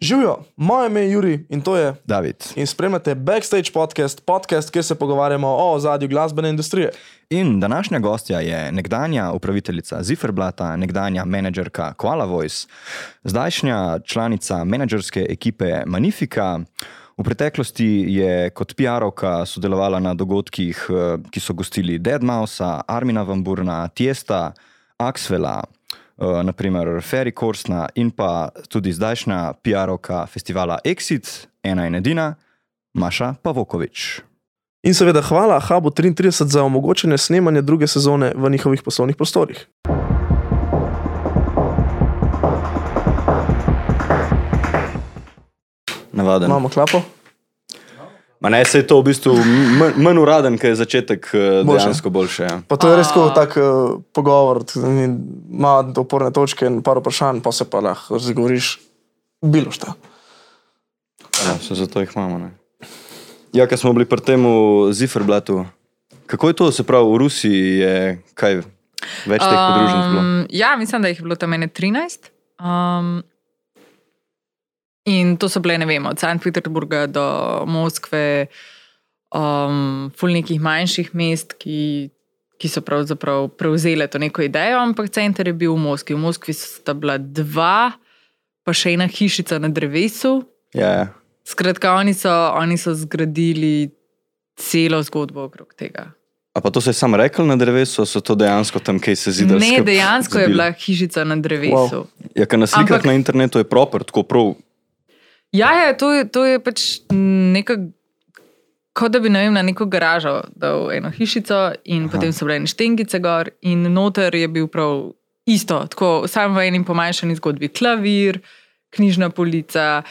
Živijo, moje ime je Juri in to je. David. In spremljate Backstage podcast, podcast, kjer se pogovarjamo o zadju glasbene industrije. In današnja gostja je nekdanja upraviteljica Zifferblata, nekdanja menedžerka Koala Voice, zdajšnja članica menedžerske ekipe Magnifica. V preteklosti je kot PR-ovka sodelovala na dogodkih, eh, ki so gostili Deadmausa, Armina Van Burna, Tiesta, Axvela, uh, naprimer Ferry Korsna in pa tudi zdajšnja PR-ovka festivala Exit, ena in edina, Maša Pavokovič. In seveda hvala Hubu 33 za omogočene snemanje druge sezone v njihovih poslovnih prostorih. Navaden. Imamo klapo? Ma ne, se je to v bistvu manj, uraden, ker je začetek eh, Boljše. dejansko boljše. Ja. Pa to je res tako tak, uh, pogovor, ima oporne točke in par vprašanj, pa se pa lahko razgovoriš bilo šta. Ja, so zato jih imamo. Ne? Ja, ker smo bili pri tem Zifferblatu. Kako je to, se pravi, v Rusiji je kaj več teh podružnic bilo? Um, ja, mislim, da jih je bilo tam ene 13. Um, in to so bile, ne vem, od St. Peterburga do Moskve, um, ful nekih manjših mest, ki, ki so pravzaprav prevzele to neko idejo, ampak center je bil v Moskvi. V Moskvi sta bila dva, pa še ena hišica na drevesu. Ja, ja. Skratka, oni so, oni so zgradili celo zgodbo okrog tega. A pa to se je sam rekel na drevesu, so to dejansko tam, kaj se zdi? Ne, dejansko je bila hišica na drevesu. Wow. Ja, ker na slikah Ampak- na internetu je proper, tako prav. Ja, ja to, je, to je pač neka, kot da bi ne vem, na neko garažo dal eno hišico, in Aha. potem so bile štengice gor, in noter je bil prav isto, tako samo v enem pomanjšani zgodbi, klavir, knjižna polica.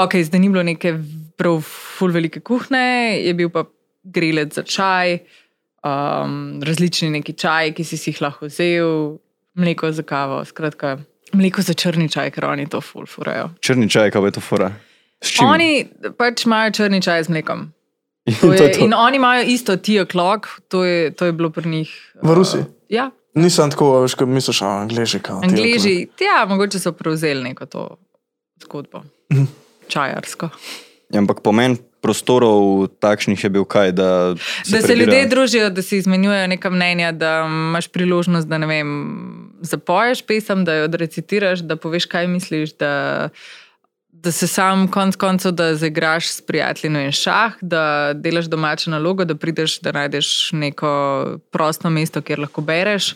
Ok, zdaj ni bilo neke prav ful velike kuhne, je bil pa grelec za čaj, um, različni neki čaj, ki si jih lahko vzel, mleko za kavo, skratka, mleko za črni čaj, ker oni to ful furajo. Črni čaj, kaj je to čim? Oni pač imajo črni čaj z mlekom. in, To to je, je to. in oni imajo isto tea o'clock, to je, to je bilo pri njih. V Rusiji? Ja, Nisem tako, veš, kot misliš, angliži. Angliži, ja, mogoče so prevzeli neko to zgodbo. Mhm. Čajarsko. Ja, ampak pomen prostorov takšnih je bil kaj, da se, Da se prebira- ljudje družijo, da si izmenjujejo neka mnenja, da imaš priložnost, da ne vem, zapoješ pesem, da jo odrecitiraš, da poveš, kaj misliš, da, da se sam konc koncev, da zaigraš s prijatelji no in šah, da delaš domačo nalogo, da prideš, da najdeš neko prosto mesto, kjer lahko bereš.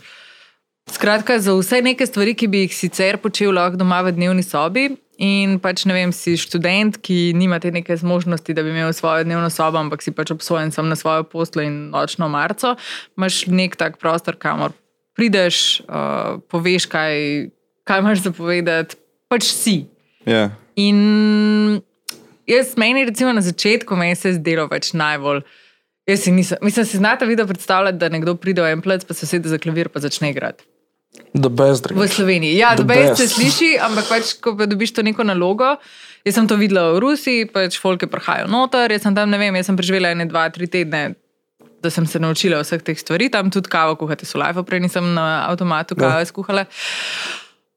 Skratka, za vse neke stvari, ki bi jih sicer počel lahko doma v dnevni sobi. In pač ne vem, si študent, ki nima te neke zmožnosti, da bi imel svojo dnevno sobo, ampak si pač obsojen sam na svojo poslo in nočno marco, imaš nek tak prostor, kamor prideš, uh, poveš, kaj, kaj imaš za povedati, pač si. Ja. In jaz, meni, recimo na začetku, meni se je zdelo pač najbolj. Jaz si nisem, mislim, si znate video predstavljati, da nekdo pride v en plec, pa se sedi za klavir, pa začne igrati. The best. V Sloveniji. Ja, The dobro se best. sliši, ampak pač, ko pa dobiš to neko nalogo. Jaz sem to videla v Rusiji, pač folke prihajajo noter, jaz sem tam, ne vem, jaz sem preživela ene dva, tri tedne, da sem se naučila vseh teh stvari, tam tudi kavo kuhati, so life, prej nisem na avtomatu kave Ja. skuhala.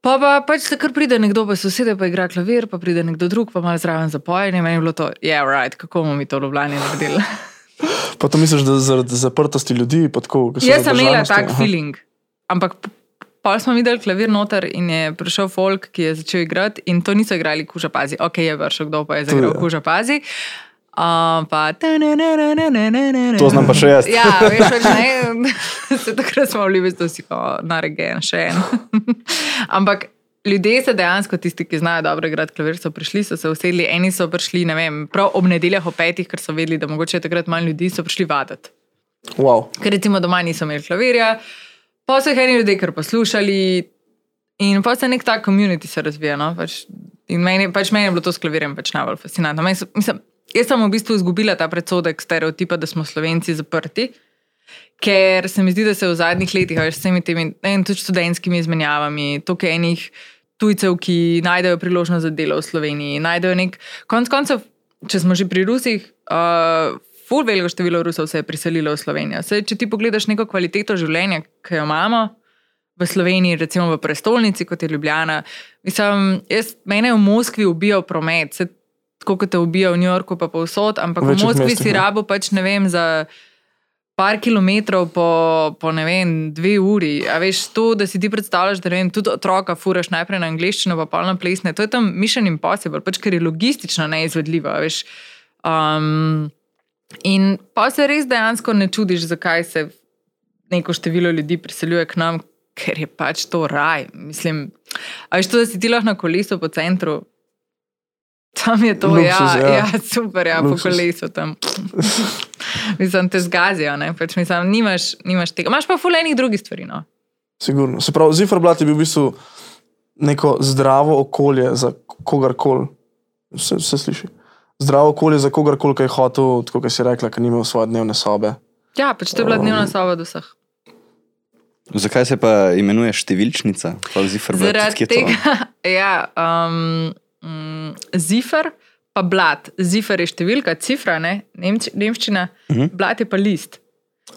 Pa, pa pač se kar pride nekdo, pa sosede, pa igra klavir, pa pride nekdo drug, pa malo zraven zapoje. In meni je bilo to, ja, yeah, right, kako bomo mi to v Ljubljani naredili. Pa to misliš, da zaradi zaprtosti ljudi? pa Tako, ko so Jaz sem imela tak Aha. feeling. Ampak pa smo videli klavir noter in je prišel folk, ki je začel igrati in to niso igrali kuža pazi. Ok, je vršil, kdo pa je zagral kuža pazi. Um, pa To znam pa še jaz. Ja, veš, več ne. Se takrat smo bili, da si ko naregen še en. Ampak ljudje se dejansko, tisti, ki znajo dobro igrati klavir, so prišli, so se usedli, eni so prišli, ne vem, prav ob nedeljah ob petih, ker so vedeli, da mogoče je takrat manj ljudi, so prišli vaditi Wow. ker recimo doma niso imeli klavirja, pa so jih eni ljudje kar poslušali. In pa se nek ta komunity se razvija. No? Pač, in meni, pač meni je bilo to s klavirjem pač najbolj fascinantno. Meni so- Mislim, jaz sem v bistvu izgubila ta predsodek stereotipa, da smo slovenci zaprti. Ker se mi zdi, da se v zadnjih letih, veš, s temi ne vem, tudi študentskimi izmenjavami, toliko enih tujcev, ki najdejo priložnost za delo v Sloveniji, najdejo nek. Konec koncev, če smo že pri Rusih, uh, ful veliko število Rusov se je priselilo v Slovenijo. Sej, če ti pogledaš neko kvaliteto življenja, ki jo imamo, v Sloveniji, recimo v prestolnici, kot je Ljubljana. Mislim, jaz, mene v Moskvi ubijal promet, se, tako kot te ubija v New Yorku, pa povsod, ampak V v, Moskvi mestih, si rabo pač ne vem za. Par kilometrov po, po ne vem, dve uri. A veš, to, da si ti predstavljaš, da ne vem, tudi otroka furaš najprej na angliščino, pa pa na plesne, to je tam mission impossible, pač ker je logistično neizvedljivo. Veš. Um, in pa se res dejansko ne čudiš, zakaj se neko število ljudi priseljuje k nam, ker je pač to raj. Mislim, a veš to, da si ti lahko na kolesu po centru. Tam je to, Luksuz, ja, ja. ja. super, ja, po Luksuz. kolesu tam. mislim, te zgazijo, ne, pač mislim, nimaš, nimaš tega. Imaš pa fulejnih drugih stvari. No. Sigurno. Se pravi, Ziferblat je bil v bistvu neko zdravo okolje za kogarkoli. Vse, vse sliši. Zdravo okolje za kogarkoli, ki je hotel, tako kot si rekla, ki ni imel svoje dnevne sobe. Ja, pač to je bila dnevna soba do vseh. Zakaj se pa imenuje številčnica? Zaradi tega, ja, um, mm, zifer, pa blat. Zifer je številka, cifra, ne? Nemč, nemščina, uh -huh. blat je pa list.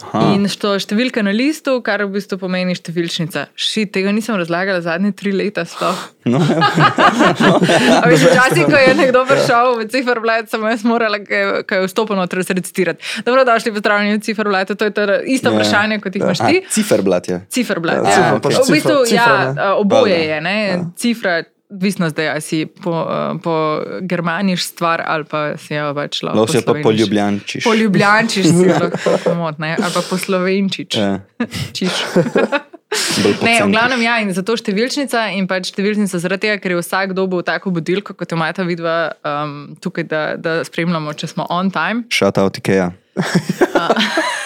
Aha. In što številka na listu, kar v bistvu pomeni številčnica. Ši, tega nisem razlagala zadnje tri leta. sploh. No, A veš, Včasih, ko je nekdo prišel v ciferblat, sem jaz morala, ko je- ko je vstopil noter, se recitirati. Dobro, došli pozdravljeni v ciferblatu, to je to isto Ja. vprašanje, kot jih imaš ti. Ciferblat je. Ciferblat. Ja, Ja, ja. pač v bistvu, ja, oboje je. Ne? Cifra, odvisno zdaj, ali si po, uh, po germaniš stvar ali pa si jo pač lahko. Lahko jo pa poljubljančiš. Po ljubljančiš si lahko pomot, ne? ali pa po slovenčič. Ja, Čiš. Ne, v glavnem ja, in zato številčnica in pač številčnica zaradi tega, ker je vsak dobil tako budilko, kot jo imata vidva um, tukaj, da, da spremljamo, če smo on time. Shout out Ikea.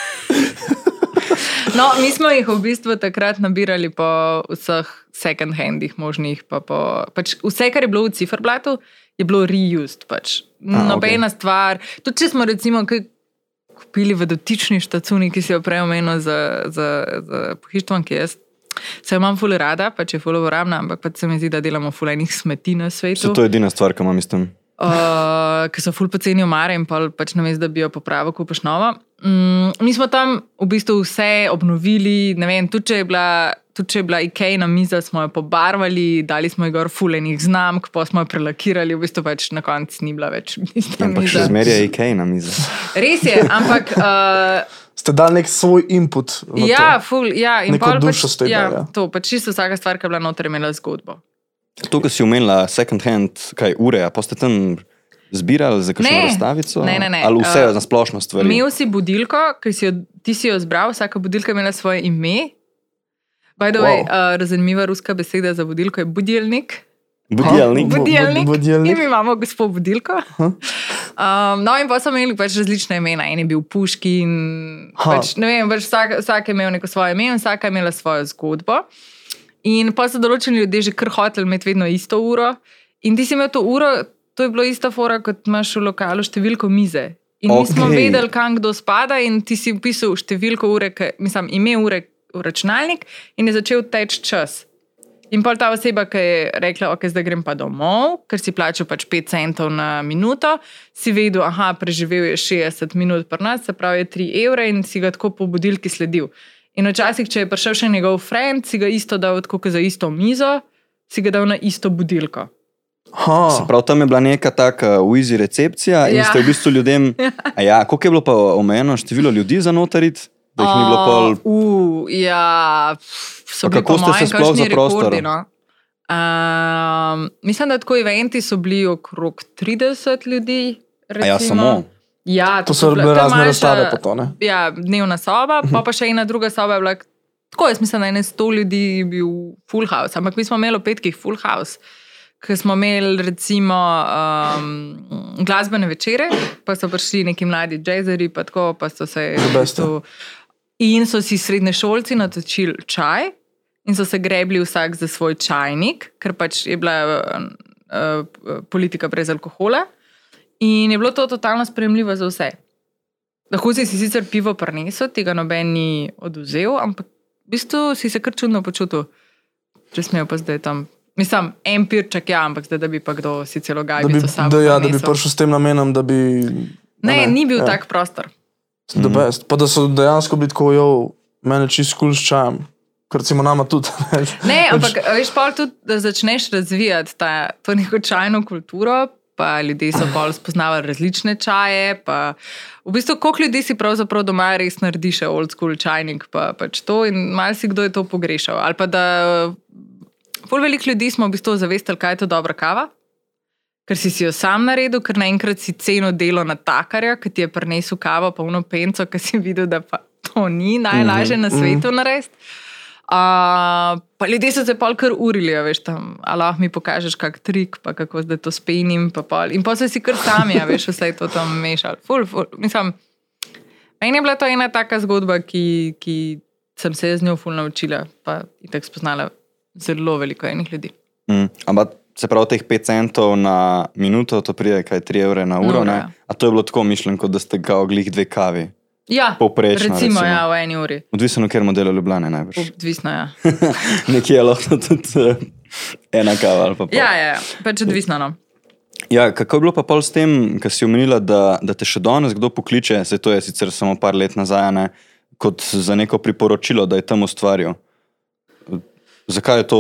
No, mi smo jih v bistvu takrat nabirali po vseh second handih možnih. Pa po, pač vse, kar je bilo v ciferblatu, je bilo reused. Pač. Nobena okay. stvar. Tudi če smo recimo kaj kupili v dotični štacuni, ki si jo prej omenil za, za, za pohištvom, ki jaz. Se imam ful rada, pač je ful uporabna, ampak pač se mi zdi, da delamo fulejnih smeti na svetu. So to edina stvar, ki imam s tem. Uh, ki so ful poceni omare in pa pač na mestu, da bi jo popravil, kupaš novo. Mm, mi smo tam v bistvu vse obnovili, ne vem, tudi če je bila. Tudi če je bila IKEA na mizi, smo jo pobarvali, dali smo ji gor fulejnih znamk, pa smo jo prelakirali, v bistvu pač na koncu ni bila več Ampak še miza. zmeraj je Ikea na mizi. Res je, ampak uh, Ste dali nek svoj input. ja, to. ful, ja, in dušo pač, ji ja, ja. to, pač čisto vsaka stvar, ki je bila noter, imela zgodbo. To, kar si omenila, second hand, kaj ure, pa ste tam zbirali za kakšno Ne. razstavico? Ne, ne, ne. Ali vse Uh, na splošno stvari? Imel si budilko, ki si jo, ti si jo izbral, vsaka budilka je imela svoje ime. By the way, Wow. uh, zanimiva ruska beseda za budilko je budilnik. Budilnik. Bu- Budilnik. budilnik. In mi imamo gospod budilko. Um, no, in pa so imeli pač različne imena. En je bil Puškin. Pač, ne vem, pač vsak, vsak je imel neko svoje ime in vsaka je imela svojo zgodbo. In pa so določeni ljudje že kar hoteli imeti vedno isto uro. In ti si imel to uro, to je bilo ista fora, kot imaš v lokalu številko mize. In mi smo Okej. vedeli, kam kdo spada, in ti si upisal številko ure, ki- mislim, ime ure v računalnik, in je začel teči čas. In pa ta oseba, ki je rekla, ok, zdaj grem pa domov, ker si plačal pač 5 centov na minuto, si vedel, aha, preživel je 60 minut pri nas, se pravi je 3 evre in si ga tako po budilki sledil. In včasih, če je prišel še njegov friend, si ga isto dal kot za isto mizo, si ga dal na isto budilko. Ha, Prav tam je bila neka taka uizi recepcija in Ja. ste v bistvu ljudem. A ja, koliko je bilo pa omejeno število ljudi za notarit, da jih ni bilo pol. Uh, ja, so bili kako ste se sploh za prostor? rekordi, No? Um, mislim, da tako eventi so bili okrog 30 ljudi. A ja, recimo. samo. Ja, to so bila- bile razne manjša- razstave to, ne? Ja, dnevna soba, pa, pa še ena druga soba je bila. Tako, jaz mislim, da je ne 100 ljudi bil full house, ampak mi smo imeli v petkih full house. Ker smo imeli recimo um, glasbene večere, pa so prišli neki mladi jazzeri, pa, tako, pa so se bistvu, in so si srednje šolci natočili čaj in so se grebli vsak za svoj čajnik, ker pač je bila uh, uh, politika brez alkohola. In je bilo to totalno sprejemljivo za vse. Lahko si si sicer pivo prinesel, tega noben ni oduzel, ampak v bistvu si se kar čudno počutil, če smejo pa zdaj tam. Mislim, en pirček, ja, ampak zdaj, da bi pa kdo si celo Da bi, gajbico sam. da, ja, da bi prišel s tem namenom, da bi. a Ne, ni bil ja. tak prostor. The best. Pa da so dejansko bili tako, jo, mene čist kul s čajem. Ker recimo nama tudi. Ne, ampak a veš, pa tudi, da začneš razvijati ta, to neko čajno kulturo, pa ljudje so bolj spoznavali različne čaje. Pa v bistvu, koliko ljudi si pravzaprav doma res naredi še old school čajnik, pa pač to in marsikdo je to pogrešal. Ali pa da bolj veliko ljudi smo v bistvu zavestili, kaj je to dobra kava. Ker si, si jo sam naredil, ker naenkrat si ceno delo na takarja, ki ti je prinesel kavo, pa uno penco, ki si videl, da pa to ni najlažje na svetu narediti. Uh, pa ljudje so se pol kar urili, a veš, tam, a lahko mi pokažeš kak trik, pa kako zdaj to spenim. Pa pol. In pa so si kar sami, a veš, vse to tam mešali. Ful, ful. Mislim, meni je bila to ena taka zgodba, ki, ki sem se z njo ful naučila, pa in tako spoznala zelo veliko enih ljudi. Mm. Ampak se pravi, teh 5 centov na minuto, to pride kaj 3 evre na uro. ja. A to je bilo tako mišljeno, kot da ste ga oglih dve kavi. Ja, Povprečno, recimo, recimo. Ja, v eni uri. Odvisno, ker modelo Ljubljane najbrž. Odvisno, ja. Nekje je lahko tudi eh, ena kava ali pa pol. Ja, ja, ja. pač odvisno. No. Ja, kako je bilo pa pol s tem, kar si omenila, da, da te še danes kdo pokliče, se to je sicer samo par let nazaj, ne, kot za neko priporočilo, da je tam ustvaril. Zakaj je to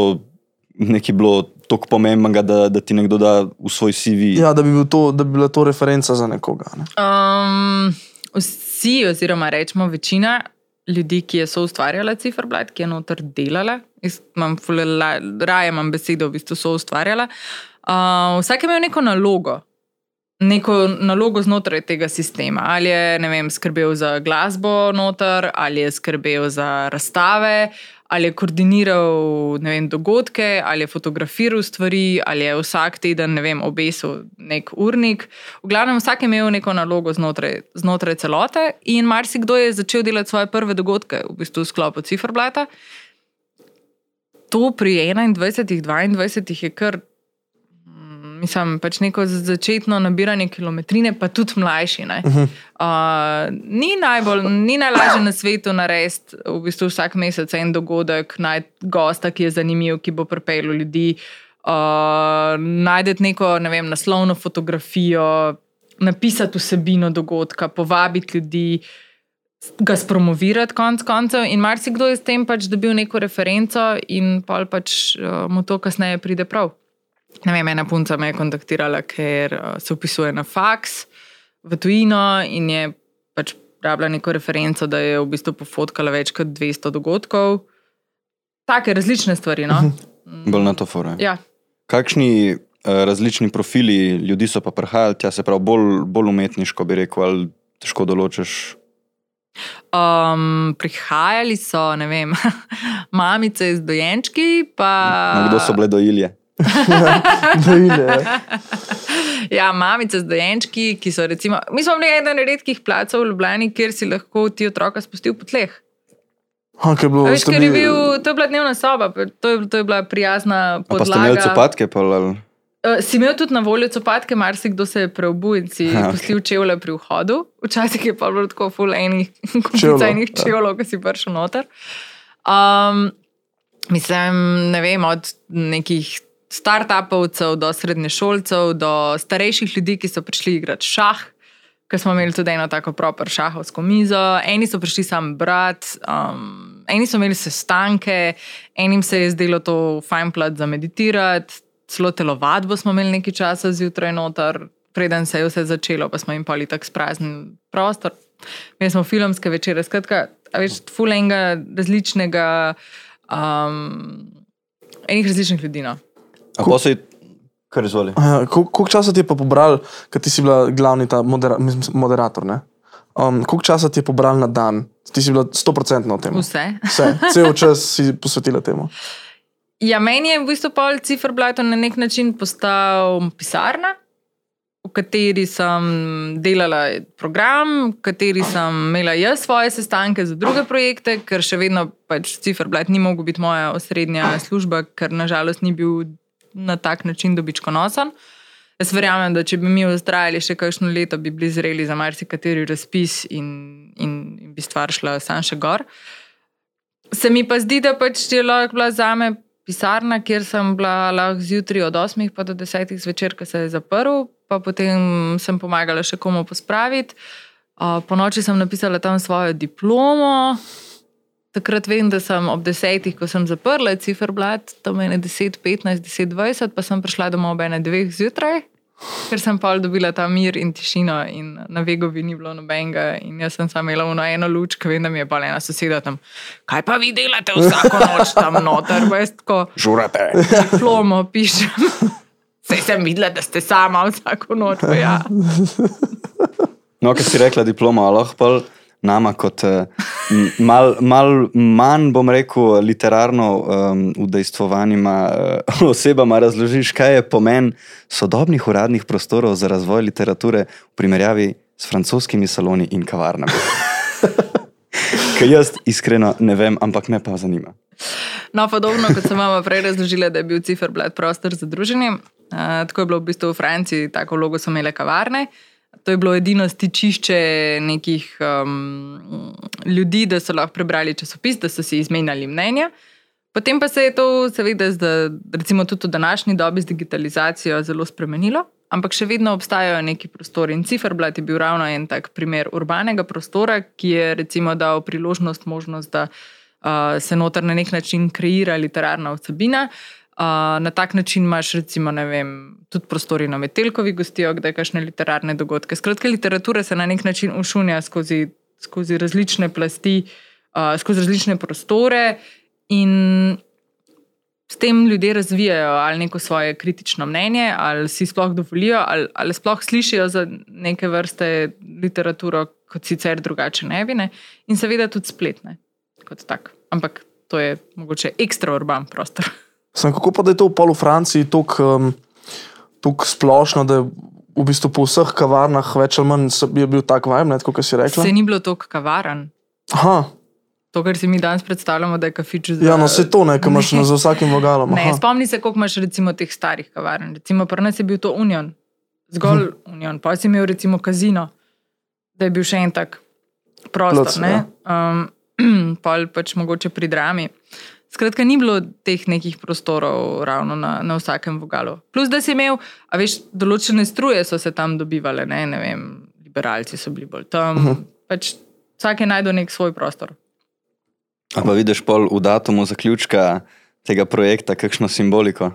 nekaj bilo tako pomembnega, da, da ti nekdo da v svoj CV? Ja, da bi, bil to, da bi bila to referenca za nekoga. Ne? Um, vsi, oziroma rečemo večina ljudi, ki je soustvarjala Ciferblad, ki je noter delala, imam ful la- raje imam besedo, v bistvu soustvarjala. Uh, vsak je imel neko nalogo. Neko nalogo znotraj tega sistema. Ali je vem, skrbel za glasbo noter, ali je skrbel za razstave, ali je koordiniral vem, dogodke, ali je fotografiral stvari, ali je vsak teden vem, obesil nek urnik. V glavnem, vsak je imel neko nalogo znotraj, znotraj celote, in marsikdo je začel delati svoje prve dogodke v bistvu v sklopu Ciferblata. To pri 21, 22 je kar mislim, pač neko začetno nabiranje kilometrine, pa tudi mlajši. Uh -huh. uh, ni, najbolj, ni najlažje na svetu narediti v bistvu vsak mesec en dogodek, najti gosta, ki je zanimiv, ki bo pripeljal ljudi. Uh, najdete neko ne vem, naslovno fotografijo, napisati vsebino dogodka, povabiti ljudi, ga spromovirati, konc koncev. In marsikdo je s tem pač dobil neko referenco, in pa pač uh, mu to kasneje pride prav. Ne vem, ena punca me je kontaktirala, ker uh, se upisuje na faks v tujino in je pač rabila neko referenco, da je v bistvu pofotkala več kot 200 dogodkov. Take različne stvari. No? Bolj na to fora. Ja. Kakšni uh, različni profili ljudi so pa prihajali tja, se pravi, bolj, bolj umetniško bi rekel, ali težko določiš. Um, prihajali so, ne vem, mamice z dojenčki, pa. Kdo so bile dojilje? Da ide, ja. Mamice z dojenčki, ki so recimo. Mi smo bili eden redkih placov v Ljubljani, kjer si lahko ti otroka spustil po tleh. Ha, bilo, A Veš, bili- bil, to je bila dnevna soba, to je, to je bila prijazna A pa ste imeli podlaga. copatke? Pa, ali? Uh, si imel tudi na voljo copatke, marsikdo se je preobul in si Aha, okay. ok. pustil čevlje pri vhodu. Včasih je pa bilo tako full enih, kupica Čevljev, enih ja. čevljev, ki si prišel noter. Um, mislim, ne vem, od nekih start-upovcev do srednješolcev, do starejših ljudi, ki so prišli igrati šah. Ker smo imeli tudi eno tako proper šahovsko mizo, eni so prišli sam brat, um, eni so imeli sestanke, enim se je zdelo to fajn plat za meditirati, celo telovadbo smo imeli nekaj časa zjutraj noter, preden se je vse začelo, pa smo jim pali tako spraznili prostor. Imeli smo filmske večere, skratka, več fulenga različnega, um, enih različnih ljudi. No. A pa se kar izvoli. Ja, kol- Koliko časa ti je pa pobral, ker ti si bila glavni ta modera, mislim, moderator? ne? Um, koliko časa ti je pobral na dan? Ti si bila 100% v tem. Vse. Vse, cel čas si posvetila temu. Ja, meni je v bistvu pol Ciferblad na nek način postal pisarna, v kateri sem delala program, v kateri sem imela jaz svoje sestanke za druge projekte, ker še vedno pač Ciferblad ni mogel biti moja osrednja služba, ker nažalost ni bil na tak način dobičkonosen. Jaz verjamem, da če bi mi ustrajali še kakšno leto, bi bili zreli za marsikateri razpis in, in, in bi stvar šla sam še gor. Se mi pa zdi, da pač je bila za me pisarna, kjer sem bila lahko zjutraj od 8 pa do 10 zvečer, ko se je zaprl, pa potem sem pomagala še komu pospraviti. Uh, po noči sem napisala tam svojo diplomo, takrat vem, da sem ob desetih, ko sem zaprla ciferblat, tam je 10, 15, 10, 20, pa sem prišla domov ob ene dveh zjutraj, ker sem pa dobila ta mir in tišino in na vegovi ni bilo nobenega in jaz sem samo imela eno, luč, ki vem, da mi je pa ena soseda tam. Kaj pa vi delate vsako noč tam noter, veš, tako Žurate. diplomo pišem. Sej sem videla, da ste sama vsako noč. Ja. No, ker si rekla diploma, lahko pa nama kot eh, mal, mal manj, bom rekel, literarno um, udejstvovanima uh, osebama razložiš, kaj je pomen sodobnih uradnih prostorov za razvoj literature v primerjavi s francoskimi saloni in kavarnami. Ker jaz iskreno ne vem, ampak me pa zanima. No, podobno kot sem vam prej razložila, da je bil ciferblat prostor za druženje. Uh, tako je bilo v bistvu v Franciji, tako vlogo so imele kavarne. To je bilo edino stičišče nekih um, ljudi, da so lahko prebrali časopis, da so si izmenjali mnenja. Potem pa se je to, seveda, zda, recimo tudi v današnji dobi z digitalizacijo zelo spremenilo, ampak še vedno obstajajo neki prostori. In Ciferblat je bil ravno en tak primer urbanega prostora, ki je recimo dal priložnost, možnost, da uh, se noter na nek način kreira literarna vsebina. Uh, na tak način imaš, recimo, vem, tudi prostori na Metelkovi gostijo, kdaj kakšne literarne dogodke. Skratka, literatura se na nek način ušunja skozi, skozi različne plasti, uh, skozi različne prostore in s tem ljudje razvijajo ali neko svoje kritično mnenje, ali si sploh dovolijo, ali, ali sploh slišijo za neke vrste literaturo, kot sicer drugače ne bi, ne? in seveda tudi spletne kot tak. Ampak to je mogoče ekstra urban prostor. Sem kako pa da je to v polu Franciji tako um, tok splošno, da v bistvu po vseh kavarnah več ali manj je bil tak vibe, kot si rekla? Se ni bilo toliko kavaren. Aha, To, kar si mi danes predstavljamo, da je kafič za. ja, no se to ne, ki imaš na- za vsakim vogalom. Ne, Aha. spomni se, koliko imaš recimo teh starih kavarn. Recimo pri nas je bil to Union, zgolj Mhm. Union, pa si imel recimo kazino, da je bil še en tak prostor. Plac, ne. Um, pol pač mogoče pri drami. Skratka, ni bilo teh nekih prostorov ravno na, na vsakem vogalu. Plus, da si imel, a veš, določene struje so se tam dobivale, ne, ne vem, liberalci so bili bolj tam. Uh -huh. pač vsak je najdel nek svoj prostor. A pa vidiš pol v datumu zaključka tega projekta, kakšno simboliko.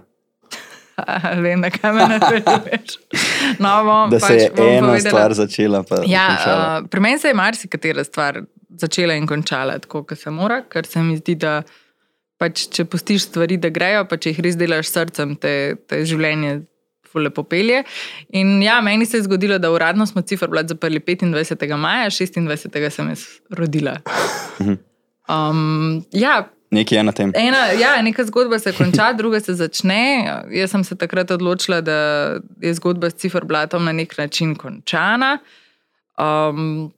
Vem, da kaj me napelješ. No, bom, Da se je pač ena povedala. stvar začela, Ja, uh, pri meni se je marsikatera stvar začela in končala tako, kot se mora, ker se mi zdi, da pač, če pustiš stvari, da grejo, pa če jih res delaš s srcem, te, te življenje lepo pelje. In ja, meni se je zgodilo, da uradno smo ciferblat zaprli 25. maja, 26. sem jaz rodila. Um, ja, Nekaj je na tem. Ena, ja, neka zgodba se konča, druga se začne. Jaz sem se takrat odločila, da je zgodba s ciferblatom na nek način končana. Um,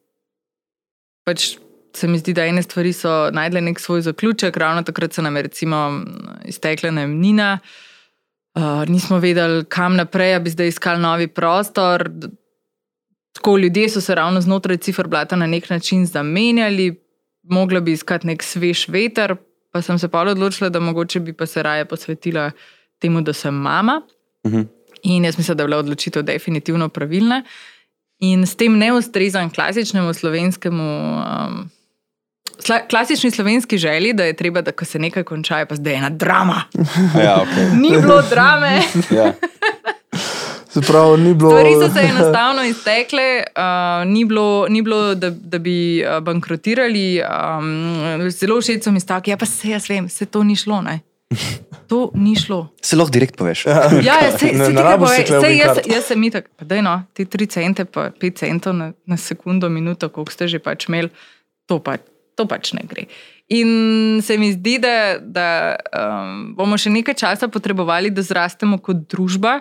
pač se mi zdi, da ene stvari so najdle nek svoj zaključek, ravno takrat se nam je recimo iztekla najemnina. Uh, nismo vedeli, kam naprej, a bi zdaj iskali novi prostor. Tako ljudje so se ravno znotraj ciferblata na nek način zamenjali, mogla bi iskati nek svež veter, pa sem se pa odločila, da mogoče bi pa se raje posvetila temu, da sem mama. Mhm. In jaz mislim, da je bila odločitev definitivno pravilna. In s tem ne ustrezam klasičnemu slovenskemu. Um, sla, klasični slovenski želji, da je treba, da ko se nekaj konča, je pa zdaj ena drama. Ja, okay. Ni bilo drame, ja. Se pravi, ni bilo. stvari so se enostavno iztekle, uh, ni, bilo, ni bilo, da, da bi uh, bankrotirali. Um, zelo všeč so mi stavki, ja, pa se jaz vem, se to ni šlo. Ne? To ni šlo. Se lahko direkt poveš. Ja, ja se, Ne- se ne rabiš povej. si tukaj Sej jaz, jaz sem itak, pa daj no, ti 3 cente, pa 5 centov na, na sekundo, minuto, koliko ste že pač imeli, to, pa, to pač ne gre. In se mi zdi, da, da um, bomo še nekaj časa potrebovali, da zrastemo kot družba.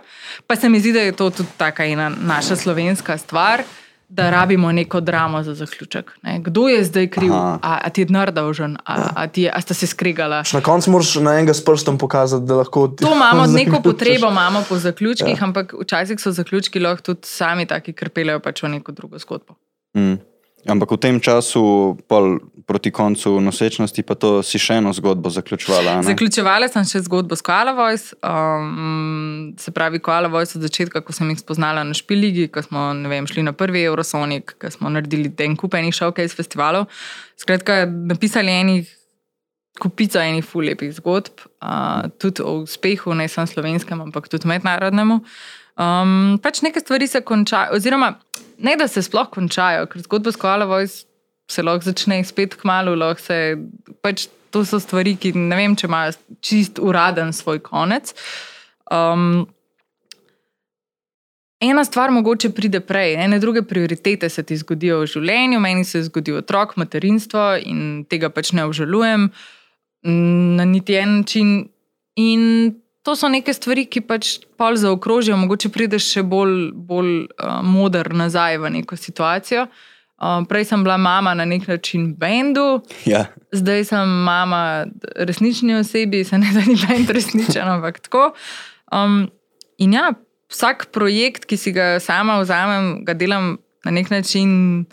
Pa se mi zdi, da je to tudi taka ena naša slovenska stvar, da rabimo neko dramo za zaključek. Ne? Kdo je zdaj kriv? Aha. A, a ti je denar dolžen, a, a, ti a sta se skregala? Na koncu moraš na enega s prstom pokazati, da lahko ti. To imamo neko potrebo, imamo po zaključkih, ja. ampak včasih so zaključki lahko tudi sami taki, ker peljejo pač v neko drugo zgodbo. Mm. Ampak v tem času, pol proti koncu nosečnosti, pa to si še eno zgodbo zaključovala. ne? Zaključevala sem še zgodbo s Koala Voice, um, se pravi Koala Voice od začetka, ko sem jih spoznala na Špiligi, ko smo vem, šli na prvi Eurosonic, ko smo naredili en kup enih showcase festivalov. Skratka, napisali enih kupica enih ful lepih zgodb, uh, tudi o uspehu, ne samo slovenskem, ampak tudi mednarodnemu. Um, pač neke stvari se končajo, oziroma ne da se sploh končajo, ker zgodba s Koala Voice se lahko začne spet k malu, lahko se. Pač to so stvari, ki ne vem, če imajo čist uraden svoj konec. Um, ena stvar mogoče pride prej, ene druge prioritete se ti zgodijo v življenju, meni se zgodi otrok, materinstvo in tega pač ne obžalujem na niti en način. In to so neke stvari, ki pač pol zaokrožijo, mogoče prideš še bolj, bolj uh, moder nazaj v neko situacijo. Um, prej sem bila mama na nek način bendu, Ja. zdaj sem mama resnični osebi, se ne da ni bend resničen, ampak tako. Um, in ja, vsak projekt, ki si ga sama vzamem, ga delam na nek način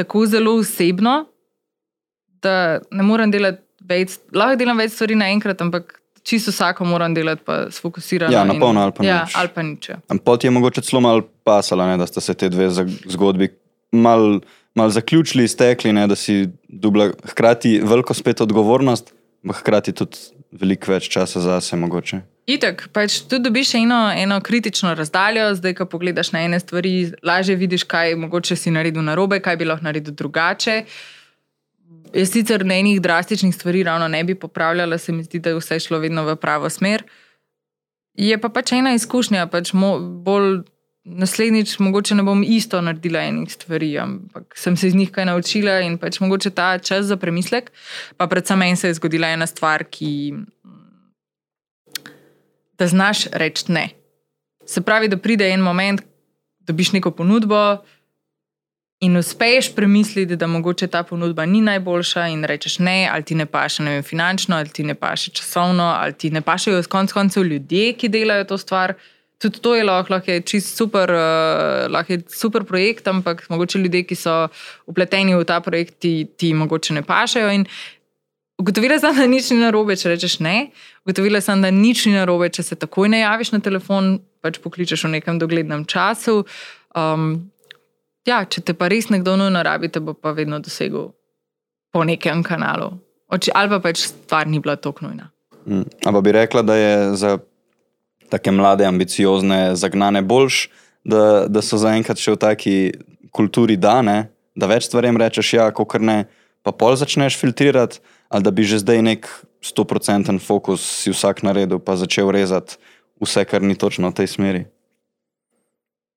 tako zelo osebno, da ne morem delati več, lahko delam več stvari naenkrat, ampak čisto vsako moram delati, pa sfokusirano. Ja, na polno ali pa ja, nič. ali pa nič. ja. Ti je mogoče celo malo pasala, ne, da sta se te dve zgodbi mal, mal zaključili, stekli, ne, da si dubla hkrati veliko spet odgovornost, pa hkrati tudi veliko več časa zase mogoče. Itek, pač tu dobiš eno, eno kritično razdaljo, zdaj, ko pogledaš na ene stvari, lažje vidiš, kaj mogoče si naredil narobe, kaj bi lahko naredil drugače. Jaz sicer na enih drastičnih stvari ravno ne bi popravljala, se mi zdi, da je vse šlo vedno v pravo smer. Je pa pač ena izkušnja, pač mo, bolj naslednjič mogoče ne bom isto naredila enih stvari, ampak sem se iz njih kaj naučila in pač mogoče ta čas za premislek. Pa predvsem meni se je zgodila ena stvar, ki da znaš reči ne. Se pravi, da pride en moment, dobiš neko ponudbo in uspeš premisliti, da mogoče ta ponudba ni najboljša, in rečeš ne, ali ti ne paše ne vem, finančno, ali ti ne paše časovno, ali ti ne pašejo s konc koncev ljudje, ki delajo to stvar. Tudi to je lahko, lahko je čist super, uh, lahko je super projekt, ampak mogoče ljudje, ki so upleteni v ta projekt, ti, ti mogoče ne pašejo. In Ugotovila sem, da nič ni narobe, če rečeš ne. Ugotovila sem, da nič ni narobe, če se takoj ne javiš na telefon, pač pokličeš v nekem doglednem času. Um, ja, če te pa res nekdo nujno rabi, te bo pa vedno dosegel po nekem kanalu. Oči, ali pa pač stvar ni bila tako nujna. Mm. Ampak bi rekla, da je za take mlade, ambiciozne, zagnane boljš, da, da so zaenkrat še v taki kulturi dane, da več stvarem rečeš, ja, kot ne, pa pol začneš filtrirati, ali da bi že zdaj nek 100% fokus si vsak naredil, pa začel rezati vse, kar ni točno v tej smeri.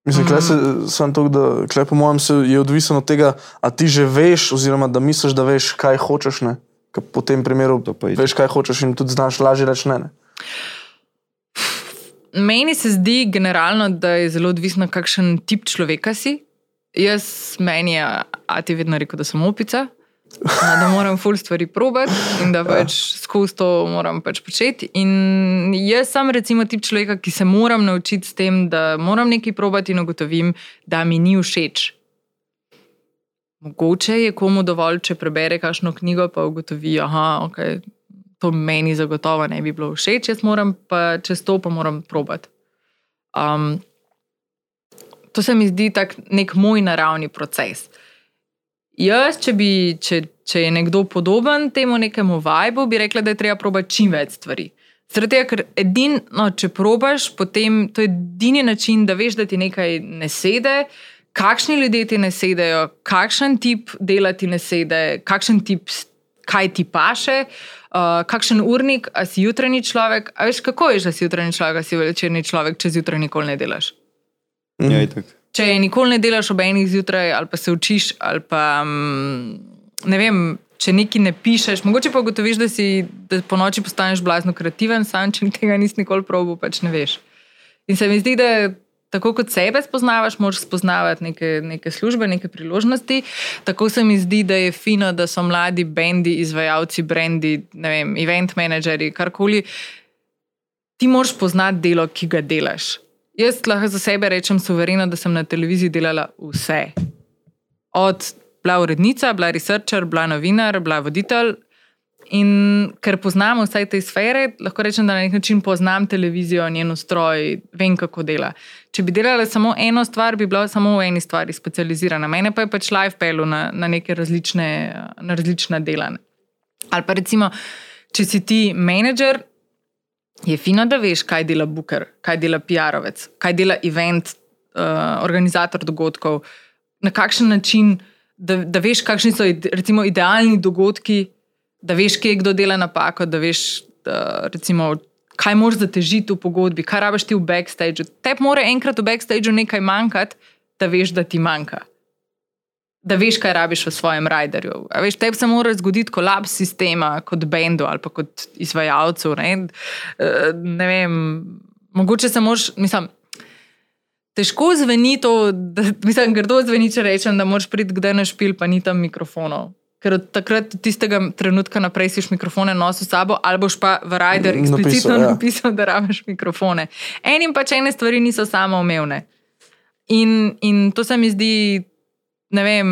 Mislim, mm. se, sem to, da klej, po mojem se je odvisno od tega, a ti že veš, oziroma da misliš, da veš, kaj hočeš. Ne? Ker Po tem primeru itak. veš, kaj hočeš in tudi znaš lažje reči ne. ne. Meni se zdi generalno, da je zelo odvisno, kakšen tip človeka si. Jaz, meni je, a ti vedno rekel, da sem opica, da moram ful stvari probati in da pač skozi to moram pač početi. In jaz sem recimo tip človeka, ki se moram naučiti s tem, da moram nekaj probati in ugotovim, da mi ni všeč. Mogoče je komu dovolj, če prebere kakšno knjigo, pa ugotovi, da okay, to meni zagotovo ne bi bilo všeč, jaz moram pa čez to pa moram probati. Um, to se mi zdi tak nek moj naravni proces. Jaz, če, bi, če, če je nekdo podoben temu nekemu vibu, bi rekla, da je treba probati čim več stvari. Tega, ker edin, no, če probaš, potem to je edini način, da veš, da ti nekaj ne sede, kakšni ljudje ti ne sedejo, kakšen tip dela ti ne sede, kakšen tip, kaj ti paše, uh, kakšen urnik, a si jutranji človek. A veš, kako je, da si jutranji človek, a si večerni človek, če zjutraj nikoli ne delaš. Mm. Ja, itak. Če nikoli ne delaš ob enih zjutraj, ali pa se učiš, ali pa um, ne vem. Če nekaj ne pišeš, mogoče pa ugotoviš, da, si, da po noči postaneš blazno kreativen, sam če tega nisi nikoli probil, pač ne veš. In se mi zdi, da tako kot sebe spoznavaš, moraš spoznavati neke, neke službe, neke priložnosti. Tako se mi zdi, da je fino, da so mladi bendi, izvajalci, brendi, ne vem, event menedžerji, karkoli. Ti moraš poznati delo, ki ga delaš. Jaz lahko za sebe rečem suvereno, da sem na televiziji delala vse. Od bila urednica, bila researcher, bila novinar, bila voditelj. In ker poznam vse te sfere, lahko rečem, da na nek način poznam televizijo, njen ustroj, vem, kako dela. Če bi delala samo eno stvar, bi bila samo v eni stvari specializirana. Mene pa je pač life pelu na, na neke različne, na različna dela. Ali pa recimo, če si ti menedžer, je fino, da veš, kaj dela Booker, kaj dela PR-ovec, kaj dela event, uh, organizator dogodkov, na kakšen način, da, da veš, kakšni so recimo, idealni dogodki, da veš, kje kdo dela napako, da veš, da, recimo, kaj moraš zatežiti v pogodbi, kaj rabiš ti v backstageu. Te mora enkrat v backstageu nekaj manjkati, da veš, da ti manjka. Da veš, kaj rabiš v svojem riderju. A Veš, tebi se mora zgoditi kolaps sistema, kot bendu ali pa kot izvajalcu. Ne, Eh, ne vem, mogoče se moraš, mislim. Težko zveni to, da mislim, grdo zveni, če rečem, da moraš priti kdaj na špil, pa ni tam mikrofonov. Ker od takrat, od tistega trenutka naprej si mikrofone nosil s sabo, ali boš pa v Napisal, eksplicitno ja. napisal, da rabiš mikrofone. Enim pač ene stvari niso samoumevne. In, in to se mi zdi, ne vem,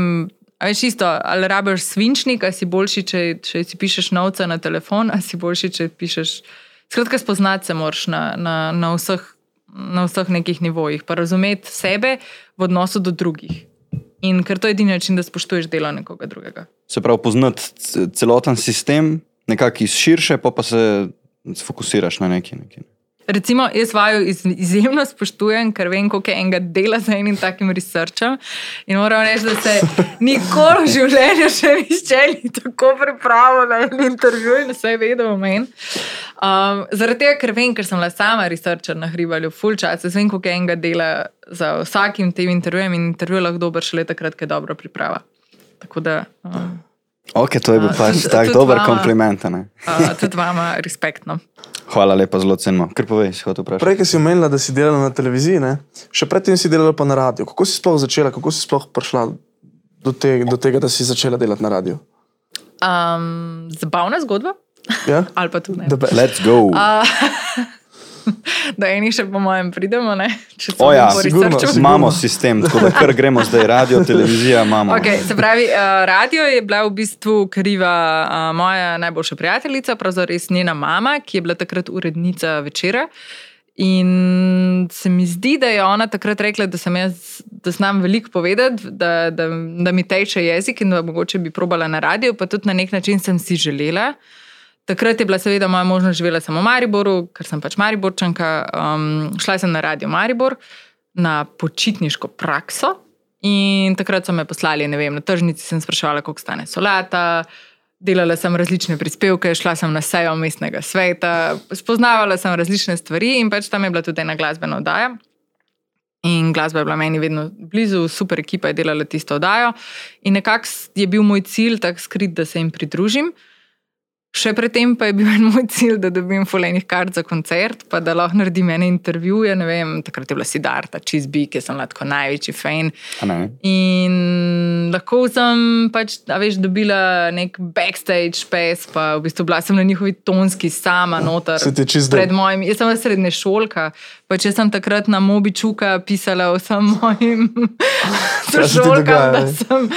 a veš isto, ali rabiš svinčnik, ali si boljši, če, če si pišeš novca na telefon, ali si boljši, če pišeš. Skratka, spoznati se moraš na, na, na, vseh, na vseh nekih nivojih, pa razumeti sebe v odnosu do drugih. In ker to je edini način, da spoštuješ delo nekoga drugega. Se pravi, poznati celoten sistem, nekako iz širše, pa, pa se fokusiraš na neki. neki. Recimo, jaz vaju iz, izjemno spoštujem, ker vem, koliko je enega dela za enim takim researchem. In moram reči, da se nikoli v življenju še nišče ni tako pripravil na en intervju in vse je vedel o meni. Um, zaradi tega, ker vem, ker sem bila sama researcher na hribalju, full čas, jaz vem, koliko je enega dela za vsakim tem intervjujem in intervju lahko dober šele takrat, ko je dobra priprava. Tako da um, Ok, to je bil pač tudi- tak tudi dober kompliment. uh, tudi vama respektno. Hvala lepa, zelo cenimo. Ker povej, si hotel vprašati. Prej, si omenila, da si delala na televiziji, ne? še predtem si delala pa na radiju. Kako si sploh začela, kako si sploh prišla do, te, do tega, da si začela delati na radiju? Um, zabavna zgodba, Ja? ali pa tudi ne. Let's go. A, da eni še po mojem pridemo, ne? O ja, sigurno, sigurno. Imamo sistem, tako da kar gremo zdaj, radio, televizija imamo. Okay, se pravi, uh, radio je bila v bistvu kriva uh, moja najboljša prijateljica, pravzaprav res njena mama, ki je bila takrat urednica večera. In se mi zdi, da je ona takrat rekla, da jaz, da znam veliko povedati, da, da, da mi teče jezik in da mogoče bi probala na radio, pa tudi na nek način sem si želela. Takrat je bila seveda moja možnost živela samo v Mariboru, ker sem pač Mariborčanka. Um, šla sem na radio Maribor na počitniško prakso in takrat so me poslali, ne vem, na tržnici sem spraševala, koliko stane solata. Delala sem različne prispevke, šla sem na sejo mestnega sveta, spoznavala sem različne stvari in pač tam je bila tudi ena glasbena oddaja. In glasba je bila meni vedno blizu, super ekipa je delala tisto oddajo. In nekako je bil moj cilj tako skrit, da se jim pridružim. Še predtem pa je bil en moj cilj, da dobim fulejnih kart za koncert, pa da lahko naredim ene intervjuje. ne Vem, takrat je bila Sidarta, Čizbi, ki sem bila tako največji fan. In lahko sem pač, a veš, dobila nek backstage pes, pa v bistvu bila sem na njihovi tonski sama noter. Se ti čisto Pred mojim, jaz sem bila srednja šolka, pa če sem takrat na mobičuka pisala vsem mojim sošolkam, da sem,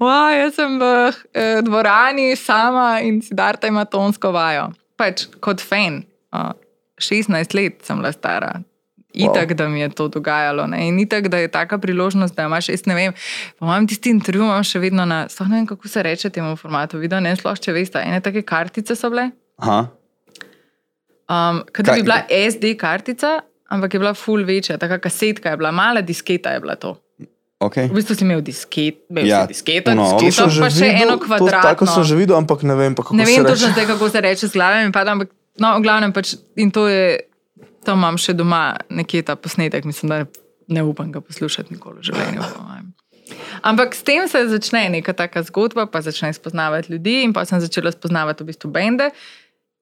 wow, jaz sem v eh, dvorani sama in Sidarta ima tonsko vajo. Pač kot fan, uh, 16 let sem bila stara. Itak, wow. da mi je to dogajalo. Ne? In itak, da je taka priložnost, da imaš, jaz ne vem, po mojem tisti intervju imam še vedno na, sploh ne vem, kako se reče temu formatu, video, ne, sploh če veste, ene take kartice so bile. Aha. Um, Kaj- bi bila SD kartica, ampak je bila full večja, taka kasetka je bila, mala disketa je bila to. Okay. V bistvu si imel disket, imel Ja, si disketo, no, to disketo pa še eno to, kvadratno. tako sem že videl, ampak ne vem, pa kako Ne vem točno zdaj, kako se reče z glavami, pa, ampak no, v glavnem pač in to je, to imam še doma, nekje ta posnetek, mislim, da ne, ne upam ga poslušati nikoli v življenju. Ampak s tem se začne neka taka zgodba, pa začne spoznavati ljudi, in pa sem začela spoznavati v bistvu bende.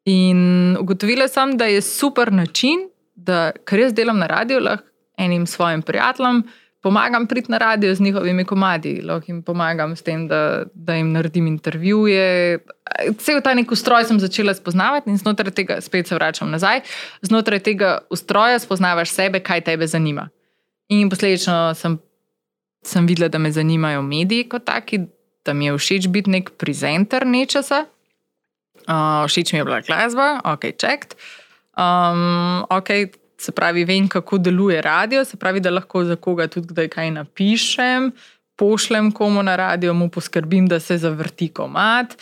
In ugotovila sem, da je super način, da ker jaz delam na radiju, lahko enim svojim prijateljem pomagam priti na radio z njihovimi komadi, lahko jim pomagam s tem, da, da jim naredim intervjuje. Cel ta nek ustroj sem začela spoznavati in znotraj tega, spet se vračam nazaj, znotraj tega ustroja spoznavaš sebe, kaj tebe zanima. In posledično sem, sem videla, da me zanimajo mediji kot taki, da mi je všeč biti nek prezenter nečesa. Uh, všeč mi je bila glasba, ok, čekt. Um, okay, se pravi, vem, kako deluje radio, se pravi, da lahko za koga tudi kdaj kaj napišem, pošljem komu na radio, mu poskrbim, da se zavrti komat.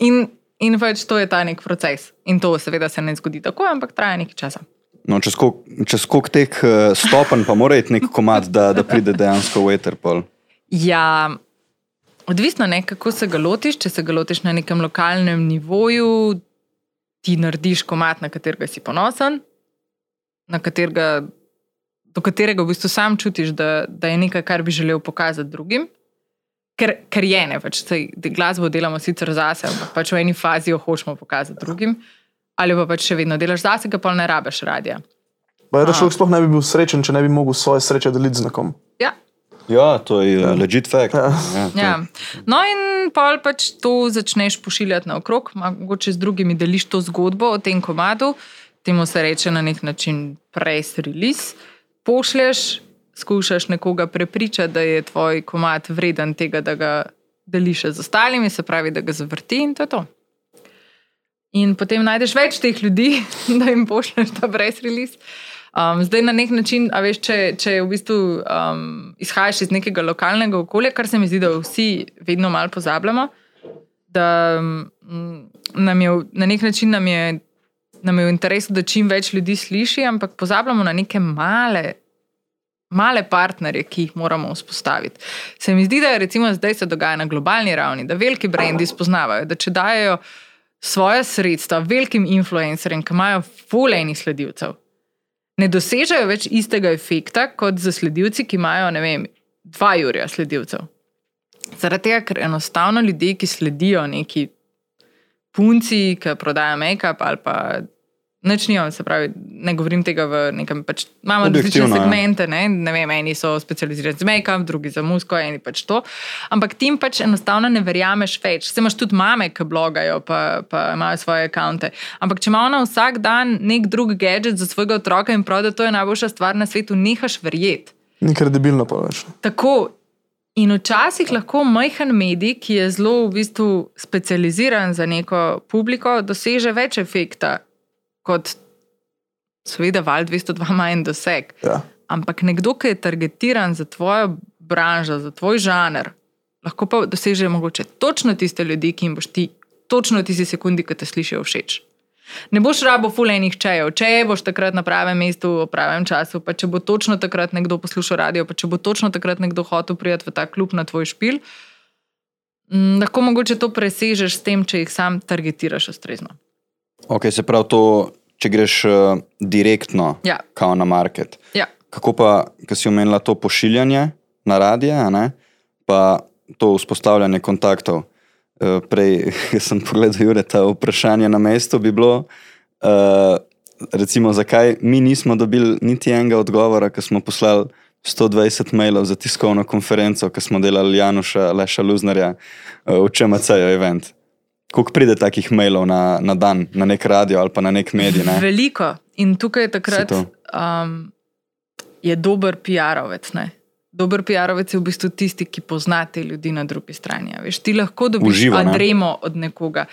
In, In pač to je ta nek proces. In to seveda se ne zgodi tako, ampak traja nekaj časa. No, čez koliko čez koliko teh eh, stopenj pa mora iti nek komat, da, da pride dejansko v Etherpol. Ja, odvisno je, kako se ga lotiš. Če se ga lotiš na nekem lokalnem nivoju, ti narediš komat, na katerega si ponosen, na katerega, do katerega v bistvu sam čutiš, da, da je nekaj, kar bi želel pokazati drugim. Ker, ker je ne, pač, sej, glasbo delamo sicer zase, ampak pač v eni fazi jo hočemo pokazati drugim, ali pa pač še vedno delaš zase, pa ne rabiš radija. Pa je, da človek sploh ne bi bil srečen, če ne bi mogel svoje sreče deliti z nekom. Ja, Ja, to je ja. legit fact. Ja. Ja, to- Ja. No, in pol pač to začneš pošiljati naokrog, mogoče z drugimi deliš to zgodbo o tem komadu, temu se reče na nek način press release. Pošlješ, skušaš nekoga prepričati, da je tvoj komad vreden tega, da ga deliš z ostalimi, se pravi, da ga zavrti in to je to. In potem najdeš več teh ljudi, da jim pošlješ ta press release. Um, zdaj na nek način, a veš, če, če v bistvu um, izhajaš iz nekega lokalnega okolja, kar se mi zdi, da vsi vedno malo pozabljamo, da nam je na nek način nam je, nam je v interesu, da čim več ljudi sliši, ampak pozabljamo na neke male. Male partnerje, ki jih moramo vzpostaviti. Se mi zdi, da je recimo zdaj se dogaja na globalni ravni, da veliki brendi spoznavajo, da če dajo svoje sredstva velikim influencerjem, ki imajo fulejnih sledilcev, ne dosežejo več istega efekta kot za sledilci, ki imajo, vem, dva jurja sledilcev. Zaradi tega, ker enostavno ljudje, ki sledijo neki punci, ki prodajajo make-up ali pa. Nič nimam, se pravi, ne govorim tega v nekem. Pač, imamo različne ja. segmente, ne? ne vem, eni so specializirani za make-up, drugi za musko, eni pač to. Ampak tim pač enostavno ne verjameš več. Se imaš tudi mame, ki blogajo, pa, pa imajo svoje račune. Ampak če ima ona vsak dan nek drug gadget za svojega otroka in pravi, da to je najboljša stvar na svetu, nehaš verjeti. Ni kredibilno pa več. Tako. In včasih lahko majhen medij, ki je zelo v bistvu specializiran za neko publiko, doseže več efekta kot seveda Val 202 ima en doseg. Ja. Ampak nekdo, ki je targetiran za tvojo branžo, za tvoj žanr, lahko pa doseže mogoče točno tiste ljudi, ki jim boš ti točno v tisti sekundi, ki te slišijo všeč. Ne boš rabo fulejnih čejev, če boš takrat na pravem mestu, v pravem času, pa če bo točno takrat nekdo poslušal radio, pa če bo točno takrat nekdo hotel priti v ta klub na tvoj špil, mm, lahko mogoče to presežeš s tem, če jih sam targetiraš ustrezno. Okay, se pravi, to, če greš uh, direktno Ja. kao na market. Ja. Kako pa, ki si omenila to pošiljanje na radije, ne, pa to vzpostavljanje kontaktov. Eh, Prej sem pogledal, Jure, ta vprašanje na mestu bi bilo, uh, recimo, zakaj mi nismo dobili niti enega odgovora, ko smo poslali 120 mailov za tiskovno konferenco, ki smo delali Januša Leša Luznarja uh, v ČMC-ju event. Koliko pride takih mailov na, na dan, na nek radio ali pa na nek medij? Ne? Veliko. In tukaj je takrat um, je dober PR-ovec. Dober PR-ovec je v bistvu tisti, ki pozna te ljudi na drugi strani. Veš, ti lahko dobiš Uživo, ne? adremo od nekoga.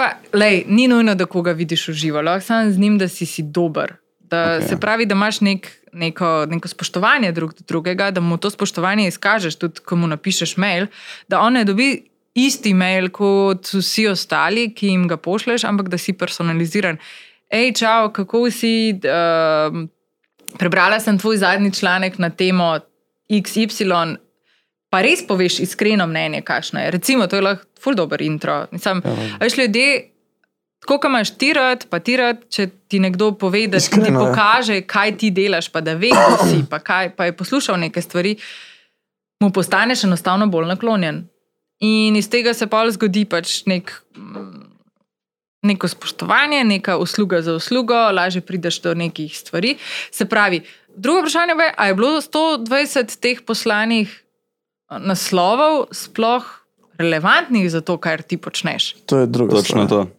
Pa, lej, ni nujno, da koga vidiš v živo, lahko samo z njim, da si, si dober. Da, okay. Se pravi, da imaš nek, neko, neko spoštovanje drug do drugega, da mu to spoštovanje izkažeš, tudi ko mu napišeš mail, da on ne dobi isti mail kot vsi ostali, ki jim ga pošleš, ampak da si personaliziran. Hej, čau, kako si? Uh, prebrala sem tvoj zadnji članek na temo XY. Pa res poveš iskreno mnenje, kakšno je. Recimo, to je lahko ful dobr intro. Mislim, Ja. a veš, ljudje, tako kot imaš ti rad, pa ti rad, če ti nekdo pove, da ti Iskreno, ja. pokaže, kaj ti delaš, pa da ve, kdo si, pa, kaj, pa je poslušal neke stvari, mu postaneš enostavno bolj naklonjen. In iz tega se pa zgodi pač nek. mm, Neko spoštovanje, neka usluga za uslugo, lažje prideš do nekih stvari. Se pravi, drugo vprašanje je, ali je bilo 120 teh poslanih eh, naslovov sploh relevantnih za to, kar ti počneš? To je druga Točno stvar. to.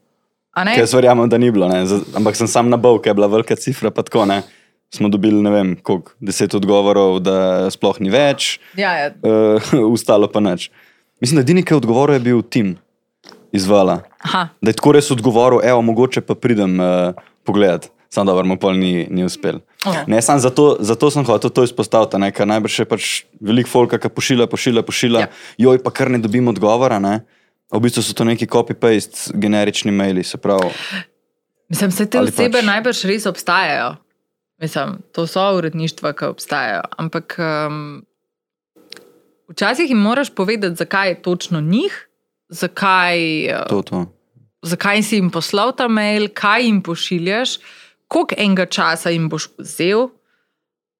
Jaz verjamem, da ni bilo, ne. Z- ampak sem sam na bov, ker je bila velika cifra. pa Tako, ne. Smo dobili, ne vem, koliko, deset odgovorov, da sploh ni več, Ja, ja. uh, ostalo pa nič. Mislim, da edini, ki je odgovoril, je bil tim izvala. Aha, Da je tako res odgovoril, evo, mogoče pa pridem uh, pogledat. Sam dobro, mu pol ni, ni uspel. Aha. Ne, sam zato, zato sem hotel to izpostaviti, ne, ker najbrž je pač veliko folka, ki pošilja, pošilja, pošilja, Ja. ja. joj, pa kar ne dobim odgovora. Ne. V bistvu so to neki copy-paste, generični maili, se pravi. Mislim, se te Ali osebe pač- najbrž res obstajajo. Mislim, to so uredništva, ki obstajajo. Ampak um, včasih jim moraš povedati, zakaj je točno njih, zakaj, eh, To, to. zakaj si jim poslal ta mail, kaj jim pošiljaš, koliko enega časa jim boš vzel.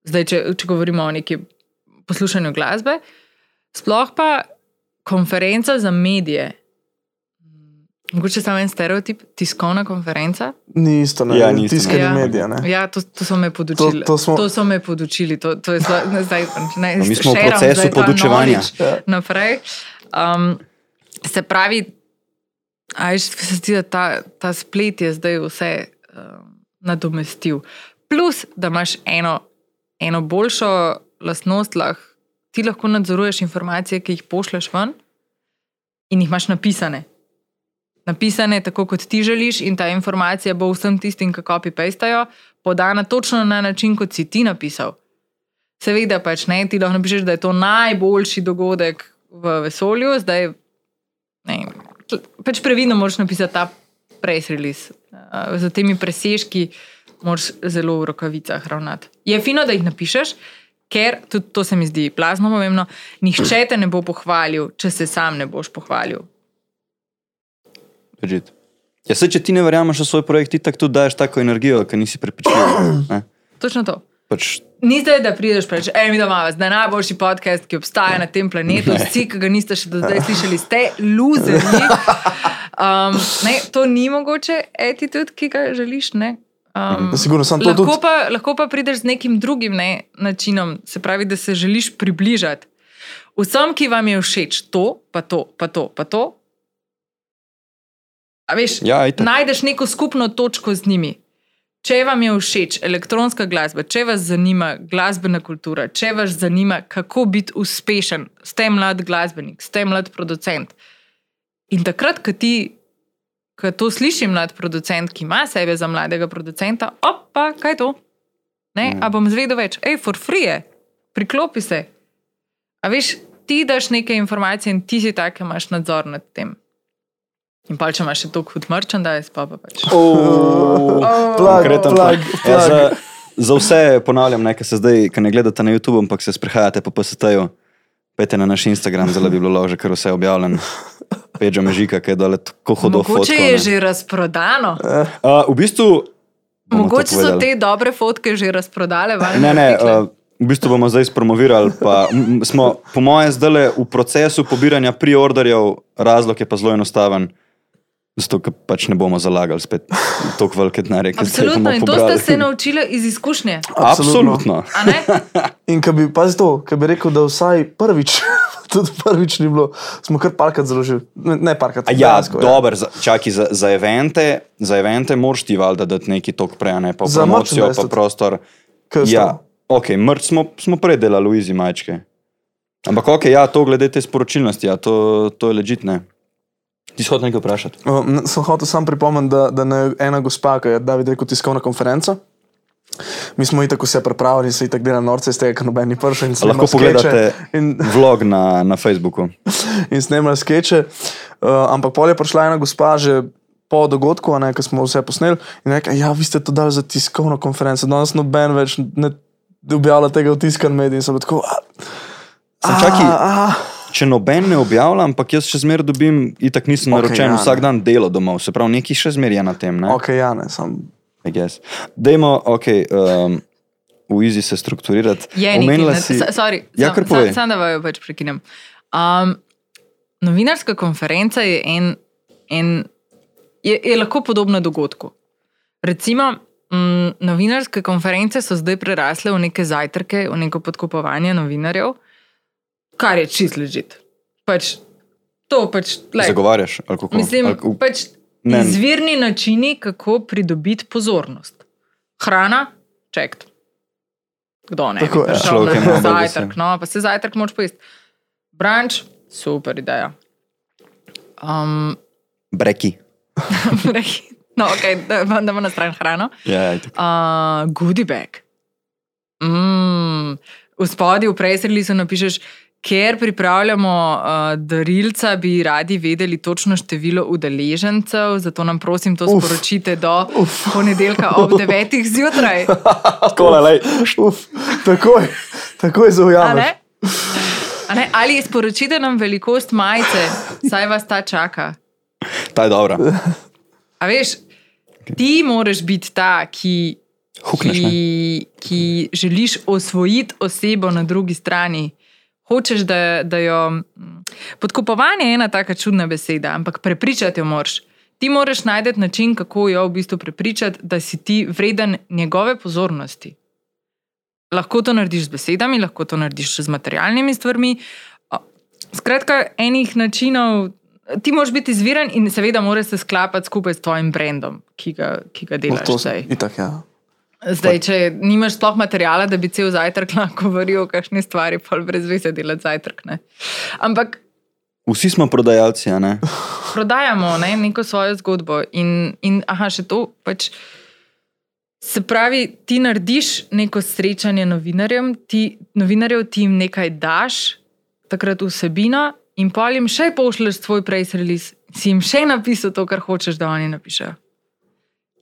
Zdaj, če, če govorimo o neki poslušanju glasbe, sploh pa konferenca za medije. Mogoče samo en stereotip, tiskovna konferenca. Ni isto, ne, Ja, ni isto, tiskanje Ja. medija. Ne. Ja, to, to so me podučili. To- to smo- to so me podučili. To, to je zelo, zdaj, ne, No, mi smo v sharam procesu podučevanja. Ja. Naprej. Um, se pravi, aj se zdi, da ta, ta splet je zdaj vse um, nadomestil. Plus, da imaš eno, eno boljšo lastnost, lah, ti lahko nadzoruješ informacije, ki jih pošleš ven in jih imaš napisane. Napisane tako, kot ti želiš, in ta informacija bo vsem tistim, ki copy-pastajo, podana točno na način, kot si ti napisal. Seveda pač ne, ti lahko napišeš, da je to najboljši dogodek v vesolju, zdaj ne, pač previdno moraš napisati ta press release. Z temi presežki moraš zelo v rokavicah ravnati. Je fino, da jih napišeš, ker tudi to se mi zdi plazno pomembno. Nihče te ne bo pohvalil, če se sam ne boš pohvalil. Legit. Ja, se, če ti ne verjameš v svoj projekt, ti tako tudi daješ tako energijo, ker nisi prepričljiv. ne. Točno to. Pač, Ni zdaj, da prideš reči, ej, mi doma, zdaj najboljši podcast, ki obstaja na tem planetu. Vsi, ki ga niste še do zdaj slišali, ste luzerji. Um, ne, to ni mogoče attitude, ki ga želiš. Ne? Um, Sigurno, lahko, tudi. pa, lahko pa prideš z nekim drugim ne, načinom, se pravi, da se želiš približati. Vsem, ki vam je všeč to, pa to, pa to, pa to. Veš, ja, itak. najdeš neko skupno točko z njimi. Če vam je všeč elektronska glasba, če vas zanima glasbena kultura, če vas zanima, kako biti uspešen, ste mlad glasbenik, ste mlad producent. In takrat, ko ti, ko to sliši mlad producent, ki ima sebe za mladega producenta, opa, kaj je to? Ne, a bom zvedel več, hej, for free je, priklopi se. A veš, ti daš neke informacije in ti si tak, imaš nadzor nad tem. In pa če imaš še toliko hud merchandise, pa pa pač. Oh, Plag, konkreten plag, plag. Ja, za, za vse ponavljam, ne, ki se zdaj, ki ne gledate na YouTube, ampak se sprehajate po PST-ju. Pejte na naš Instagram, zelo bi bilo lahko že kar vse objavljeno. Peča mežika, ki je dole tako hodo Mogoče fotko. je ne. že razprodano. Uh, v bistvu. Mogoče so te dobre fotke že razprodale. Ne, ne, uh, v bistvu bomo zdaj spromovirali. Smo, po mojem, zdaj v procesu pobiranja priorderjev, razlog je pa zelo enostaven. Zato, ker pač ne bomo zalagali spet tako velike zdaj Absolutno, in to ste se naučili iz izkušnje. Absolutno. a ne? In ki bi, pazi to, ki bi rekel, da vsaj prvič, tudi prvič ni bilo, smo kar parkrat založili. Ne, ne parkrat, A Ja, dejansko, dober, za, čaki, za, za, evente, za evente moraš ti valjda dati neki tok prej, ne pa Za promocijo, pa prostor. Ja, ok, mrč smo, smo prej delali v Izi majčke. Ampak ok, ja, to glede te sporočilnosti, ja, to, to je ležitne. Ti si hotel nekaj vprašati? Uh, sem hotel sam pripomniti, da, da ne ena gospa, ki je David rekel, tiskovna konferenca. Mi smo itak vse pripravili, se itak dela norce iz tega, ker noben ni prišel in A Lahko pogledate In, vlog na, na Facebooku. in snemali skeče. Uh, ampak pol je prišla ena gospa že po dogodku, a ne, ko smo vse posneli in rekla, ja, vi ste to dali za tiskovno konferenco, danes noben več ne objavlja tega v tiskan medij in sem tako. "A, Sem a, čaki, a." če noben ne objavlja, ampak jaz še zmeraj dobim, itak nisem Ok, naročen ja, vsak ne. dan delo domov, se pravi, nekaj še zmeraj je na tem. Ne? Ok, ja, ne, sem. I guess. Dajmo, ok, um, v Izi se strukturirati. Je nekaj. si-. Sorry, Ja, sam- sam-. Sam da vaju pač prekinem. Um, novinarska konferenca je, en, en, je, je lahko podobna dogodku. Recimo, mm, novinarske konference so zdaj prerasle v neke zajtrke, v neko podkupovanje novinarjev, kar je čist ležit. Pač, to pač, Zagovarjaš? ali kako? Mislim, Ali kako- pač Ne. izvirni načini, kako pridobiti pozornost. Hrana, čekt. Kdo ne? Tako je. prišel Človek je najbolj zajtrk, no, pa se zajtrk moč pojesti. Branč, super ideja. Um, Breki. no, ok, da da imamo na stran hrano. Ja, ja. Uh, goodie bag. Mm, v spodnji v presrli so napišeš, Ker pripravljamo uh, darilca, bi radi vedeli točno število udeležencev, zato nam prosim to Uf. sporočite do ponedeljka ob 9. zjutraj. Tako je, takoj, takoj? A ne? Ali sporočite nam velikost majice, saj vas ta čaka. Ta je dobra. A veš, ti moraš biti ta, ki, Hukneš, ne? ki, ki želiš osvojiti osebo na drugi strani. Hočeš, da, da jo. mm, Podkupovanje je ena taka čudna beseda, ampak prepričati jo moraš. Ti moraš najti način, kako jo v bistvu prepričati, da si ti vreden njegove pozornosti. Lahko to narediš z besedami, lahko to narediš z materialnimi stvarmi. Skratka, enih načinov, ti moraš biti izviren in seveda moraš se sklapati skupaj s tvojim brandom, ki ga, ki ga No, delaš. to zdaj. Itak, ja. Zdaj, če nimaš sploh materijala, da bi cel zajtrk lahko govoril o kakšni stvari, pa brez veze delati zajtrk. Ne? Ampak Vsi smo prodajalci, ne? prodajamo ne, neko svojo zgodbo. In, in aha, še to. Pač, se pravi, ti narediš neko srečanje novinarjem, ti, novinarjev ti jim nekaj daš, takrat vsebino, in pa jim še pošlješ svoj prejs release, si jim še napisal to, kar hočeš, da oni napišejo.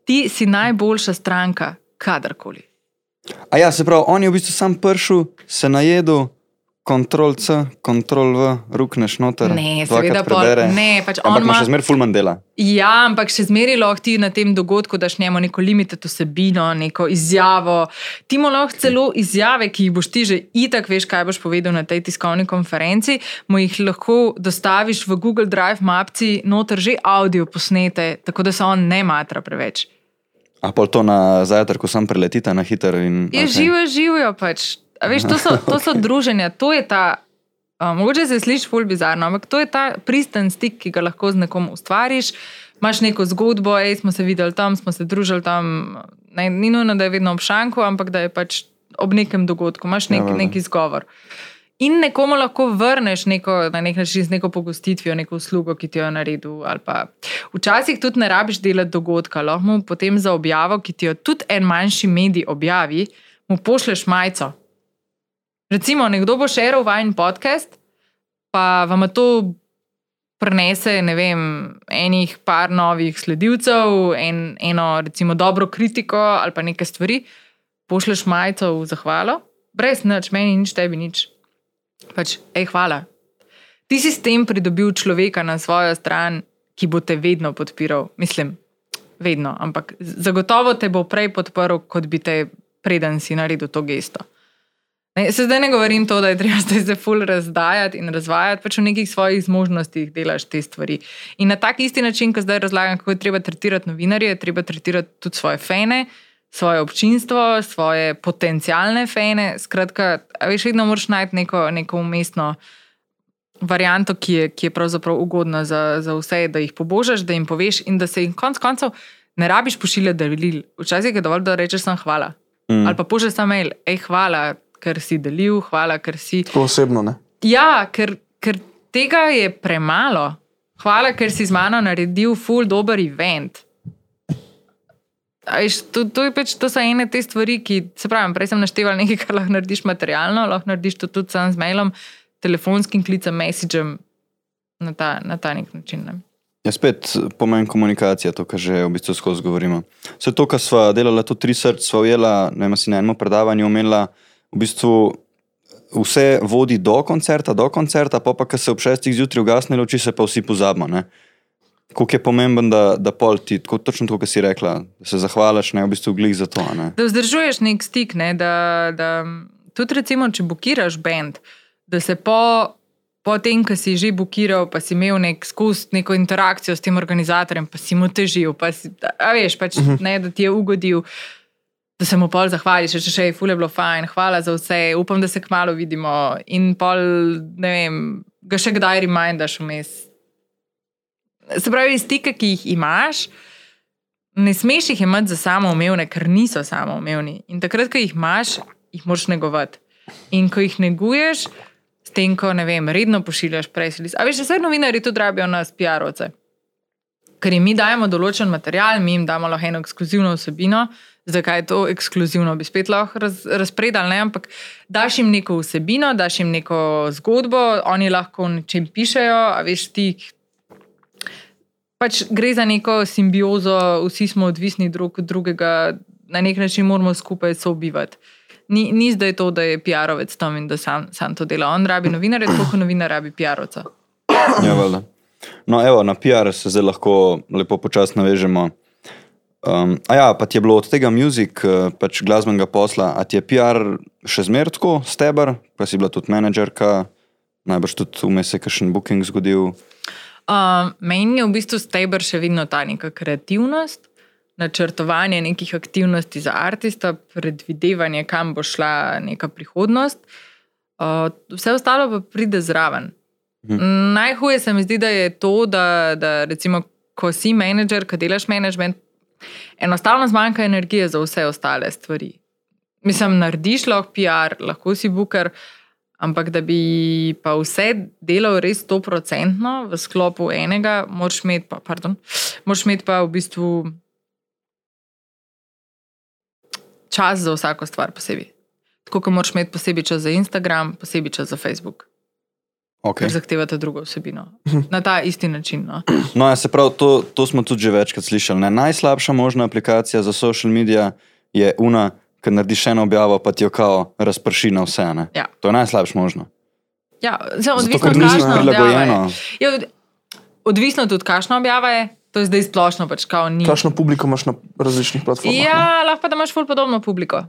Ti si najboljša stranka, kadarkoli. A ja, se pravi, on je v bistvu sam pršel, se najedel, kontrol C, kontrol V, rukneš noter. Ne, seveda pol- ne, pač on Ampak ima ima- še zmer fulman dela. Ja, ampak še zmeraj lahko ti na tem dogodku daš njemu neko limited vsebino, neko izjavo. Ti mu lahko celo izjave, ki jih boš ti že itak veš, kaj boš povedal na tej tiskovni konferenci, mu jih lahko dostaviš v Google Drive mapci, noter že audio posnete, tako da se on ne matra preveč. A pol to na zajtrku sam preletita na hiter in. Je okay. živo, živijo pač. A Veš, to, so, to so druženja, to je ta. Uh, mogoče se sliši ful bizarno, ampak to je ta pristen stik, ki ga lahko z nekom ustvariš. Imáš neko zgodbo, ej, smo se videli tam, smo se družili tam. Ne, ni nujno, da je vedno ob šanku, ampak da je pač ob nekem dogodku, imaš nek, Ja, neki izgovor. In nekomu lahko vrneš neko, na nek način z neko pogostitvijo, neko uslugo, ki ti jo je naredil. pa- Včasih tudi ne rabiš delati dogodka, lahko mu potem za objavo, ki ti jo tudi en manjši medij objavi, mu pošleš majico. Recimo, nekdo bo šeral vajen podcast, pa vam to prenese, ne vem, enih par novih sledilcev, en, eno, recimo, dobro kritiko ali pa nekaj stvari, pošleš majico v zahvalo, brez nič, meni nič, tebi nič. Pač, hej, hvala. Ti si s tem pridobil človeka na svojo stran, ki bo te vedno podpiral. Mislim, vedno, ampak zagotovo te bo prej podprl, kot bi te, preden si naredil to gesto. Ne, se zdaj ne govorim to, da je treba zdaj se ful razdajati in razvajati, pač v nekih svojih zmožnostih delaš te stvari. In na tak isti način, ko zdaj razlagam, kako je treba tretirati novinarje, je treba tretirati tudi svoje fene, svoje občinstvo, svoje potencijalne fene. Skratka, veš, vedno moraš najti neko, neko umestno varianto, ki je, ki je pravzaprav ugodna za, za vse, da jih pobožaš, da jim poveš in da se jim konec koncev ne rabiš pošiljati daril. Včasih je dovolj, da rečeš samo hvala. Mm. Ali pa pošlješ samo mail, hej, hvala, ker si delil, hvala, ker si. To osebno, ne. Ja, ker, ker tega je premalo. Hvala, ker si z mano naredil full dober event. Veš, to, to, pač, to so ene te stvari, ki se pravi, prej sem našteval nekaj, kar lahko narediš materialno, lahko narediš to tudi sam z mailom, telefonskim klicem, messagem na ta, na ta nek način. Ne. Ja, spet pomen komunikacije, to, kar že v bistvu skozi govorimo. Vse to, kar smo delali, to tri srca, smo ujela, ne vem, si na enem predavanju omenila, v bistvu vse vodi do koncerta, do koncerta, pa pa, ko se ob šestih zjutraj ugasne luči, se pa vsi pozabimo. ne. Koliko je pomemben, da, da pol ti, tako, točno to, kar si rekla, da se zahvališ, ne v bistvu glih za to. Ne. Da vzdržuješ nek stik, ne, da, da tudi recimo, če bukiraš bend, da se po, po tem, ko si že bukiral, pa si imel nek skus, neko interakcijo s tem organizatorjem, pa si mu težil, pa si, a veš, pač, uh -huh. ne, da ti je ugodil. Da se mu pol zahvališ, če še je fule bilo fajn, hvala za vse, upam, da se kmalo vidimo. In pol, ne vem, ga še kdaj remindaš vmes. Se pravi, stike, ki jih imaš, ne smeš jih imeti za samoumevne, ker niso samoumevni. In takrat, ko jih imaš, jih moraš negovati. In ko jih neguješ, s tem, ko ne vem, redno pošiljaš preslis. A veš, vse novinari tudi rabijo nas, PR-ovce. Ker jim mi dajemo določen material, mi jim damo lahko eno ekskluzivno vsebino, zakaj je to ekskluzivno, bi spet lahko raz, razpredali, ne? ampak daš jim neko vsebino, daš jim neko zgodbo, oni lahko o nečem pišejo, a veš ti. Pač gre za neko simbiozo, vsi smo odvisni drug od drugega, na nek način moramo skupaj sobivati. Ni, ni zdaj to, da je PR-ovec tam in da sam, sam to dela. On rabi novinarje, tako kot novinar rabi PR-ovca. Ja, valjda. no, evo, na PR se zdaj lahko lepo počasno navežemo. Um, a ja, pa ti je bilo od tega muzik, eh, pač glasbenega posla, a ti je PR še zmeraj tako, steber, pa si bila tudi menedžerka, najbrž tudi vmes je kakšen booking zgodil. Uh, meni je v bistvu stebr še vedno ta neka kreativnost, načrtovanje nekih aktivnosti za artista, predvidevanje, kam bo šla neka prihodnost. Uh, vse ostalo pa pride zraven. Hmm. Najhuje se mi zdi, da je to, da, da recimo, ko si menedžer, ko delaš management, enostavno zmanjka energije za vse ostale stvari. Mislim, narediš lahko PR, lahko si booker, ampak da bi pa vse delal res stoprocentno v sklopu enega, moraš imeti pa, pardon, moraš imeti pa v bistvu čas za vsako stvar posebej. Tako kot moraš imeti posebej čas za Instagram, posebej čas za Facebook, Okay. ker zahtevate drugo vsebino. Na ta isti način. No. No, ja, se pravi, to, to smo tudi že večkrat slišali. Ne? Najslabša možna aplikacija za social medije je una, ki narediš eno objavo, pa ti jo kao razprši na vse. Ne? Ja. To je najslabša možno. Ja, Zato, odvisno ker od objave. prilagojeno. je. Ja, od- odvisno tudi, kakšna objava je. To je zdaj splošno, pač. Kakšno publiko imaš na različnih platformah? ne? Ja, lahko pa da imaš podobno publiko.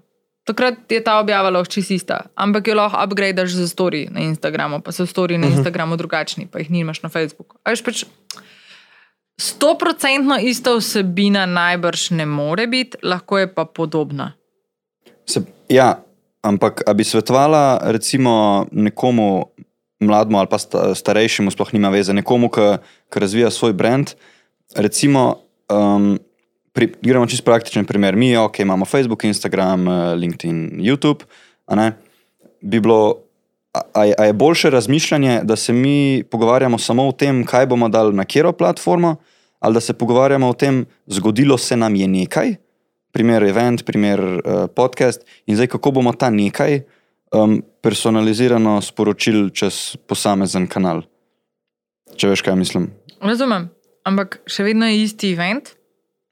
Takrat je ta objava lahko čisto ista, ampak jo lahko upgradeš za story na Instagramu, pa so story na Instagramu drugačni, pa jih nimaš na Facebooku. A veš, pač stoprocentno ista vsebina najbrž ne more biti, lahko je pa podobna. Se, ja, ampak bi svetovala recimo nekomu mlademu ali pa sta, starejšemu, sploh nima veze, nekomu, ki razvija svoj brand. Recimo, um, pri, gremo čisto praktičen primer. Mi okay, imamo Facebook, Instagram, eh, LinkedIn, YouTube. a Bi bilo, a, a je boljše razmišljanje, da se mi pogovarjamo samo o tem, kaj bomo dali na katero platformo, ali da se pogovarjamo o tem, zgodilo se nam je nekaj, primer event, primer uh, podcast, in zdaj kako bomo ta nekaj um, personalizirano sporočili čez posamezen kanal. Če veš, kaj mislim. Razumem, ampak še vedno je isti event,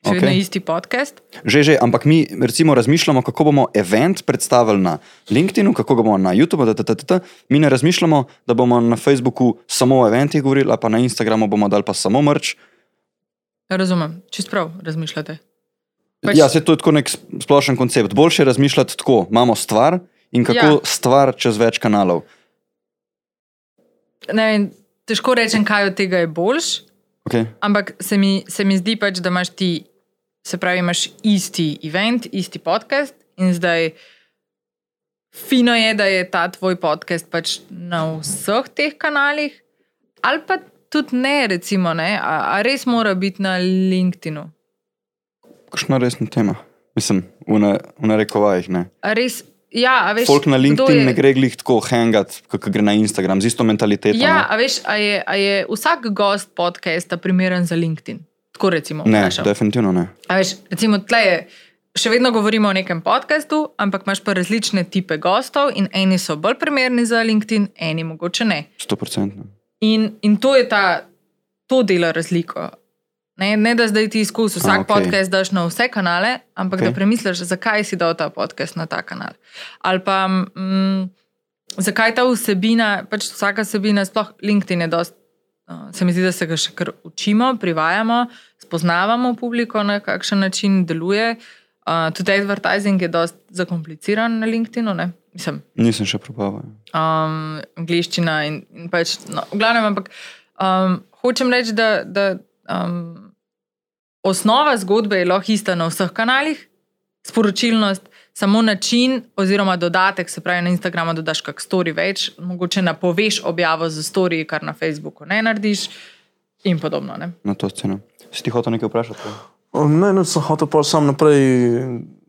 še Okej. vedno je isti podcast. Že, že, ampak mi recimo razmišljamo, kako bomo event predstavili na LinkedIn, kako ga bomo na YouTubu, da, da, da, da, mi ne razmišljamo, da bomo na Facebooku samo o eventih govorili, pa na Instagramu bomo dali pa samo mrč. Razumem, čist prav razmišljate. Pač-. Ja, se to je tako nek sp- splošen koncept. Boljše je razmišljati tako, imamo stvar in kako ja. stvar čez več kanalov. Ne, vem, težko rečem, kaj od tega je boljš, Okay. ampak se mi, se mi zdi pač, da imaš ti, se pravi, imaš isti event, isti podcast in zdaj. Fino je, da je ta tvoj podcast pač na vseh teh kanalih, ali pa tudi ne, recimo, ne? A, a res mora biti na LinkedInu. Kakšna resna tema? Mislim, v na- v narekovajih. Ne. Res, ja, veš, Folk na LinkedIn je- ne gre glih tako hangat, kot gre na Instagram, z isto mentaliteto. Ja, ne. a veš, a je, a je vsak gost podcasta primeren za LinkedIn? Tako recimo. Ne, vprašam. definitivno ne. A veš, recimo, tle je, še vedno govorimo o nekem podkastu, ampak imaš pa različne type gostov in eni so bolj primerni za LinkedIn, eni mogoče ne. 100%. In, in to je ta, to dela razliko. Ne, ne da zdaj ti izkusi vsak okay. podcast daš na vse kanale, ampak okay. Da premisliš, zakaj si dal ta podcast na ta kanal. Ali pa mm, zakaj ta vsebina, pač vsaka vsebina, sploh LinkedIn je dost. Uh, se mi zdi, da se ga še kar učimo, privajamo, spoznavamo publiko, na kakšen način deluje. Uh, tudi advertising je dost zakompliciran na LinkedInu. Ne? Mislim, Nisem še probaval. um, angliščina in, in pač, no, v glavnem, ampak um, hočem reči, da, da um, osnova zgodbe je lahko ista na vseh kanalih, sporočilnost, samo način oziroma dodatek, se pravi na Instagramu dodaš kak story več, mogoče napoveš objavo za story, kar na Facebooku ne narediš in podobno. Ne? Na to sceno. Si ti hotel nekaj vprašati? Ne, ne, sem hotel pa sam naprej.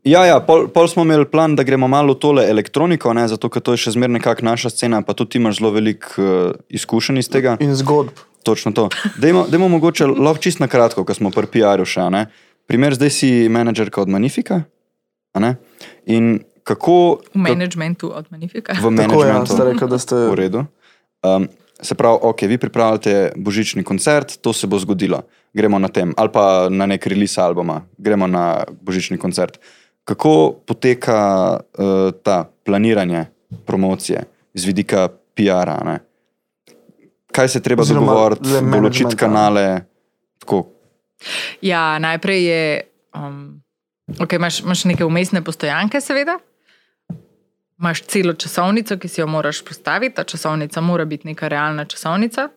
Ja, ja pol, pol smo imeli plan, da gremo malo tole elektroniko, ne, zato ker to je še zmeraj nekako naša scena, pa tudi ti imaš zelo veliko uh, izkušenj iz tega. In zgodb. Točno to. Dajmo, dajmo mogoče lahko čist na kratko, ko smo pri PR-u še. Primer, zdaj si menedžerka od Manifika. In kako V managementu od Manifika. v Tako je, ja, managementu ste rekel, da ste. v redu. Um, se pravi, ok, vi pripravljate božični koncert, to se bo zgodilo. Gremo na tem, ali pa na nek release albuma, gremo na božični koncert. Kako poteka uh, ta planiranje promocije z vidika PR-a? Kaj se treba dogovoriti, določiti managementa. kanale? Tako, Ja, najprej je. Um, okay, imaš, imaš neke umestne postojanke, seveda. Imáš celo časovnico, ki si jo moraš postaviti. Ta časovnica mora biti neka realna časovnica.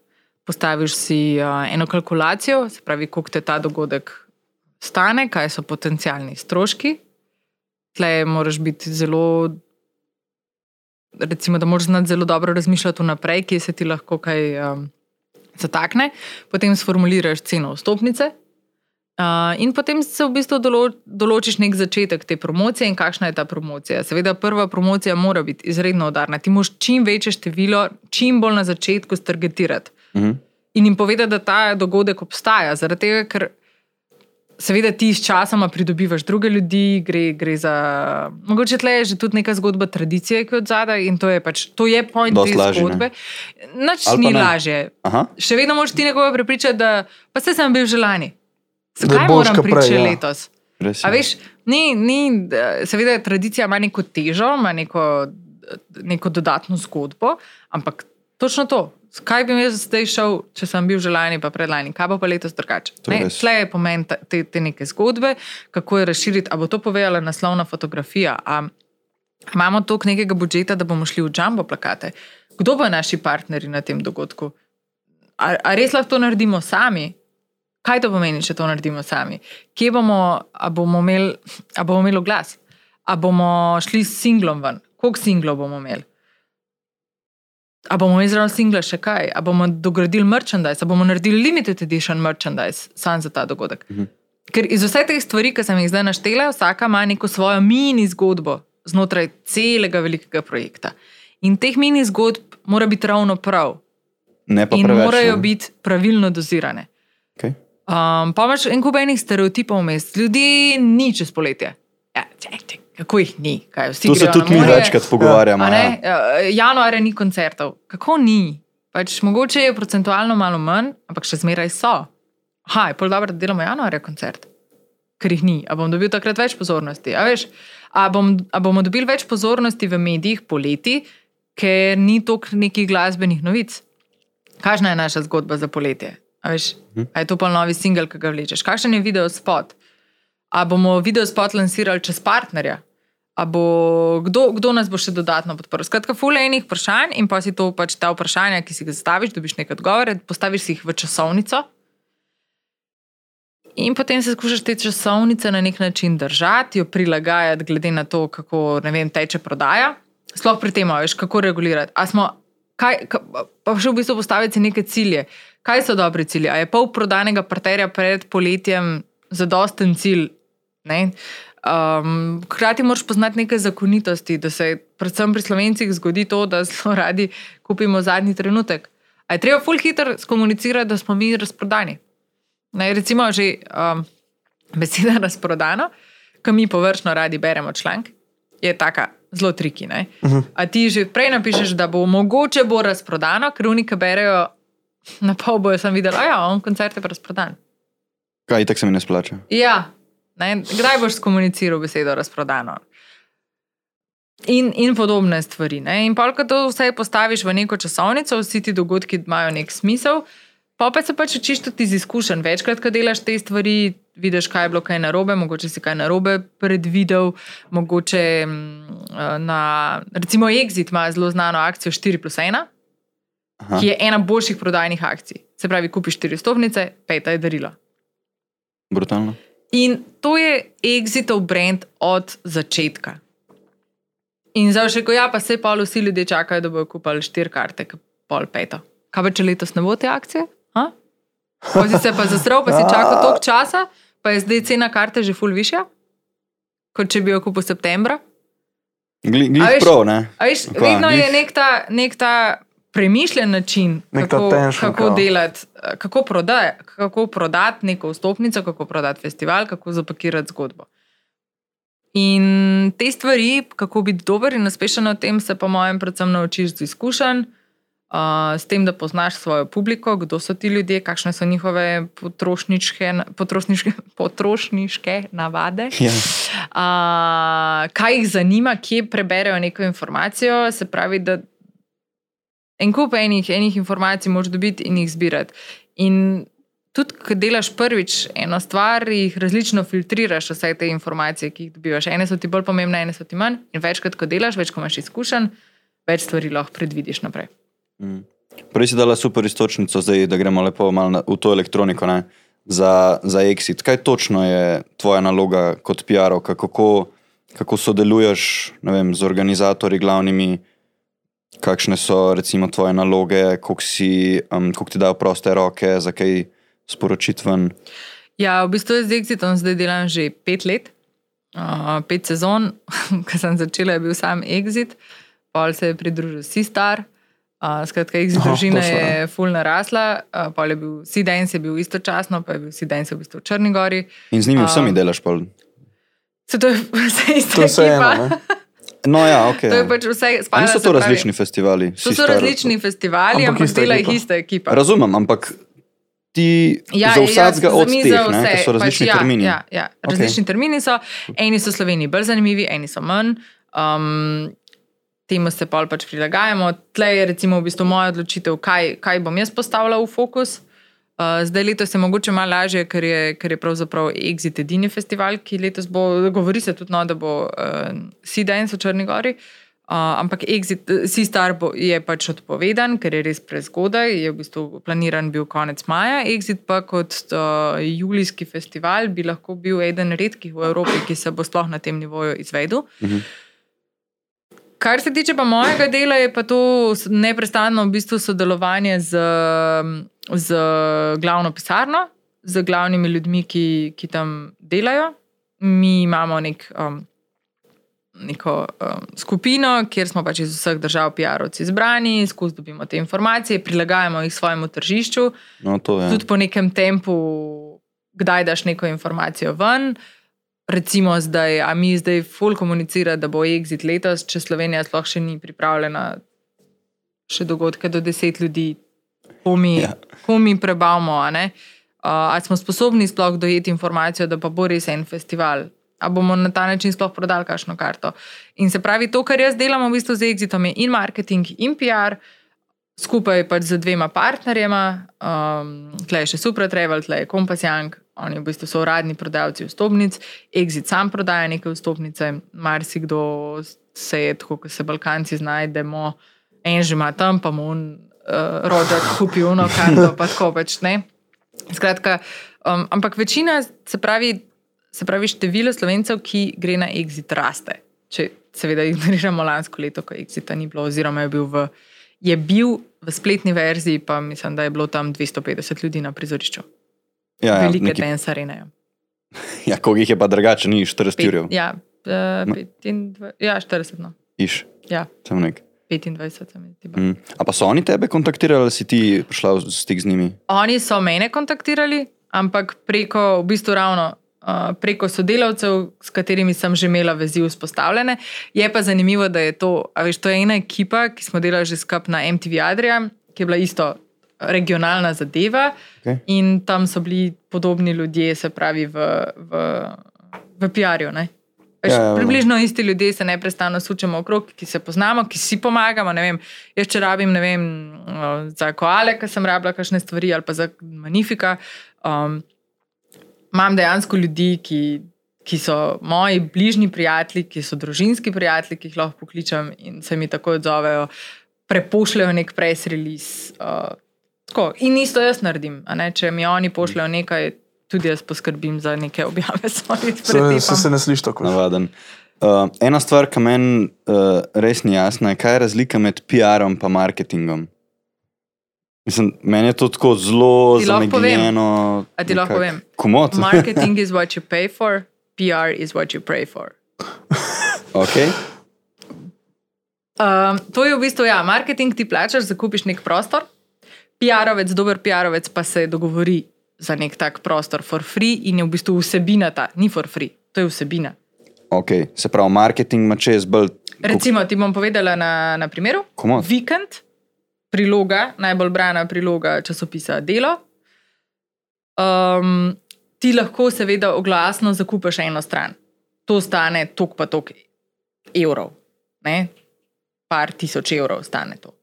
Postaviš si uh, eno kalkulacijo, se pravi, koliko te ta dogodek stane, kaj so potencijalni stroški. Tle moraš biti zelo. Recimo, da moraš znati zelo dobro razmišljati vnaprej, kje se ti lahko kaj um, zatakne. Potem sformuliraš ceno vstopnice, Uh, in potem se v bistvu dolo, določiš nek začetek te promocije in kakšna je ta promocija. Seveda, prva promocija mora biti izredno udarna. Ti moraš čim večje število, čim bolj na začetku stargetirati mhm. in jim povedati, da ta dogodek obstaja. Zaradi tega, ker seveda ti s časoma pridobivaš druge ljudi, gre, gre za. Mogoče tle je že tudi neka zgodba tradicije, ki je od zadaj in to je pač, to je point Dosti te lažje, zgodbe. Nič ni ne. lažje. Aha, Še vedno moraš ti nekoga prepričati, da pa se sem bil že lani. Zakaj moram še ja. letos? res. A veš, ni, ni, seveda tradicija ima neko težo, ima neko, neko dodatno zgodbo, ampak točno to. Kaj bi jaz zdaj šel, če sem bil že lani, pa predlani, kaj bo pa letos drugače? Tle je pomen ta- te, te neke zgodbe, kako je razširiti. A bo to povedala naslovna fotografija? A imamo toliko nekega budžeta, da bomo šli v jumbo plakate? Kdo bo naši partnerji na tem dogodku? A, a res lahko to naredimo sami? Kaj to pomeni, če to naredimo sami? Kje bomo, a bomo imeli, a bomo imeli glas? A bomo šli s singlom ven? Koliko singlov bomo imeli? A bomo izravno single še kaj? A bomo dogradili merchandise, a bomo naredili limited edition merchandise sam za ta dogodek? Mhm. Ker iz vseh teh stvari, ki sem jih zdaj naštela, vsaka ima neko svojo mini zgodbo znotraj celega velikega projekta. In teh mini zgodb mora biti ravno prav Ne pa in preveč. morajo ne? biti pravilno dozirane. Okay. Um, pa imaš en kup enih stereotipov vmes. Ljudje ni čez poletje. Ja, ček, ček, kako jih ni? Kaj, vsi To se tudi mi večkrat pogovarjamo. Ja. Ja, Januarja ni koncertov. Kako ni? Pač, mogoče je procentualno malo manj, ampak še zmeraj so. Ha, je pol dobro, da delamo januarja koncert, ker jih ni. A bom dobil takrat več pozornosti? A, veš, a, bom, a bomo dobili več pozornosti v medijih poleti, ker ni toliko nekih glasbenih novic? Kakšna je naša zgodba za poletje? A, veš, a je to pa novi singel, ki ga vlečeš? Kakšen je video spot? A bomo video spot lansirali čez partnerja? A bo, kdo, kdo nas bo še dodatno podprl? Skratka, fule enih vprašanj in pa si to pač ta vprašanja, ki si jih zastaviš, dobiš neke odgovore, postaviš si jih v časovnico. In potem se skušaš te časovnice na nek način držati, jo prilagajati, glede na to, kako vem, teče prodaja. Sploh pri tem, veš, kako regulirati. A smo, kaj, ka, pa še v bistvu postaviti neke cilje. Kaj so dobri cilji? A je pol prodanega parterja pred poletjem zadosten cilj? Ne? Um, Hkrati moraš poznati neke zakonitosti, da se predvsem pri slovencih zgodi to, da zelo radi kupimo zadnji trenutek. A je treba full hitro skomunicirati, da smo mi razprodani. Ne, recimo, že um, beseda razprodano, ki mi površno radi beremo članek, je taka zelo triki. Uh -huh. A ti že prej napišeš, da bo mogoče bo razprodano, ker unike berejo na pol bojo, sem videl, da je on koncert je pa razprodan. Kaj, tako se mi ne splača. Ja, ne, kdaj boš skomuniciral besedo razprodano? In, in podobne stvari. Ne? In pa, ko to vse postaviš v neko časovnico, vsi ti dogodki imajo nek smisel, pa pa se pač učiš tudi iz izkušenj. Večkrat, ko delaš te stvari, vidiš, kaj je bilo kaj narobe, mogoče si kaj narobe predvidel, mogoče mm, na. Recimo, Exit ima zelo znano akcijo 4 plus 1, Aha. ki je ena boljših prodajnih akcij. Se pravi, kupiš 4 stopnice, peta je darilo. Brutalno. In to je exitov brand od začetka. In zdaj še, ko ja, pa se pa vsi ljudje čakajo, da bodo kupili štiri karte, pol peto. Kaj pa če letos ne bo te akcije? Ha? Ko si se pa zasral, pa si čakal toliko časa, pa je zdaj cena karte že ful višja, kot če bi jo kupil septembra. Veš- prav, ne? A Veš, Kva, vedno je glih- nek ta, nek ta premišljen način, Nek kako, tension, kako kao. delati, kako prodati, kako prodati neko vstopnico, kako prodati festival, kako zapakirati zgodbo. In te stvari, kako biti dober in uspešen v tem, se po mojem, predvsem naučiš z izkušenj, uh, s tem, da poznaš svojo publiko, kdo so ti ljudje, kakšne so njihove potrošniške, potrošniške, potrošniške navade. Ja. Uh, kaj jih zanima, kje preberejo neko informacijo, se pravi, da en kup enih, enih informacij moš dobiti in jih zbirati. In tudi, ko delaš prvič eno stvar, jih različno filtriraš, vse te informacije, ki jih dobivaš. Ene so ti bolj pomembne, ene so ti manj. In večkrat, ko delaš, več, ko imaš izkušenj, več stvari lahko predvidiš naprej. Prej si dala super istočnico, zdaj da gremo lepo na- v to elektroniko. Ne? Za, za Exit. Kaj točno je tvoja naloga kot PR-ovka, kako, kako sodeluješ vem, z organizatorji glavnimi, kakšne so recimo tvoje naloge, koliko, si, um, koliko ti dajo proste roke, za kaj sporočiti ven. Ja, v bistvu z Exitom zdaj delam že pet let, uh, pet sezon. Ko sem začela, je bil sam Exit, pol se je pridružil Sistar. Uh, skratka, Exit Oh, družina so, je fulno rasla, uh, pol je bil Sidens, je bil istočasno, pa je bil Sidens v bistvu v Črnigori. In z njimi A. vsemi delaš pol. Se to je vse ista To je vse eno. ne. No, ja, ok. To je pač vse, spada, niso se to pravi- različni festivali? To so različni festivali, Ampak ampak, dela jih ista ekipa. Razumem, ampak ti ja, za vsakega za od teh, za ne, vse, ker so različni pač, termini. Ja, ja, ja. Različni okay. termini so, eni so Sloveniji bolj zanimivi, eni so manj. Um, temu se pač prilagajamo. Tle je recimo v bistvu moja odločitev, kaj, kaj bom jaz postavila v fokus. Uh, zdaj letos je mogoče malo lažje, ker je, ker je pravzaprav Exit edini festival, ki letos bo, govori se tudi, no, da bo uh, Sea-Dance v Črni Gori. Uh, ampak Exit, Sea-Star bo- je pač odpovedan, ker je res prezgodaj, je v bistvu planiran bil konec maja. Exit pa kot uh, julijski festival bi lahko bil eden redkih v Evropi, ki se bo sploh na tem nivoju izvedel. Kar se tiče pa mojega dela, je pa to neprestano v bistvu sodelovanje z, z glavno pisarno, z glavnimi ljudmi, ki, ki tam delajo. Mi imamo nek, um, neko um, skupino, kjer smo pač iz vseh držav PR-ovci izbrani, skozi dobimo te informacije, prilagajamo jih svojemu tržišču No, to je. tudi po nekem tempu, kdaj daš neko informacijo ven. Recimo, zdaj, a mi zdaj full komunicira, da bo exit letos, če Slovenija sploh še ni pripravljena, še dogodke do deset ljudi, ko mi, Ja. ko mi prebavimo. Uh, ali smo sposobni sploh dojeti informacijo, da pa bo res en festival? A bomo na ta način sploh prodali kakšno karto? In se pravi, to, kar jaz delam v bistvu z Exitom, je in marketing, in PR, skupaj pač z dvema partnerjema, um, tle je še Super Travel, tle je Compass Young, oni v bistvu so uradni prodajalci vstopnic, Exit sam prodaja neke vstopnice, marsikdo se je, tako kot se Balkanci znajdemo, en že ima tam, pa mu uh, rođak kupi uno karto, pa tako pač ne. Skratka, um, ampak večina, se pravi, se pravi, število slovencev, ki gre na exit, raste. Če seveda ignoriramo lansko leto, ko exita ni bilo, oziroma je bil v, je bil v spletni verziji, pa mislim, da je bilo tam 250 ljudi na prizorišču. ja, ja, Velike neki, dance arene. ja, koliko jih je pa drugače, ni 40 ur. Ja, uh, No. 25, ja, 40. No. Iš, Ja, tam nek. 25 se mi zdi. Mm. A pa so oni tebe kontaktirali, ali si ti prišla v stik z njimi? Oni so mene kontaktirali, ampak preko, v bistvu ravno uh, preko sodelavcev, s katerimi sem že imela vezi vzpostavljene. Je pa zanimivo, da je to, veš, to je ena ekipa, ki smo delali že skupaj na MTV Adria, ki je bila isto regionalna zadeva Okej. in tam so bili podobni ljudje, se pravi v, v, v PR-ju. Veš, Ja, ja, ja, približno isti ljudje se neprestano sučemo okrog, ki se poznamo, ki si pomagamo. vem, Jaz, če rabim vem, za koale, ki sem rabila kakšne stvari, ali pa za Manifika, um, imam dejansko ljudi, ki, ki so moji bližnji prijatelji, ki so družinski prijatelji, ki jih lahko pokličem in se mi tako odzovejo, prepošljajo nek press release. Uh, tako. in isto jaz naredim. Če mi oni pošljajo nekaj, tudi jaz poskrbim za neke objave svojih Se, se, se ne sliši tako. Navaden. Uh, ena stvar, ki meni uh, res ni jasna, je, kaj je razlika med PR-om in marketingom. Mislim, meni je to tako zelo zamegljeno. A ti lahko povem? Komot. Marketing is what you pay for, PR is what you pray for. okay. Um, to je v bistvu, ja, marketing ti plačaš, zakupiš nek prostor, PR-ovec, dober PR-ovec pa se dogovori za nek tak prostor for free in je v bistvu vsebina ta, ni for free, to je vsebina. Okay. Se pravi, marketing ima čez bolj. Recimo, ti bom povedala na, na primeru. Komot. Vikend, priloga, najbolj brana priloga časopisa Delo. Um, ti lahko, seveda, oglasno zakupiš eno stran. To stane tok pa tok evrov, ne? par tisoč evrov stane to.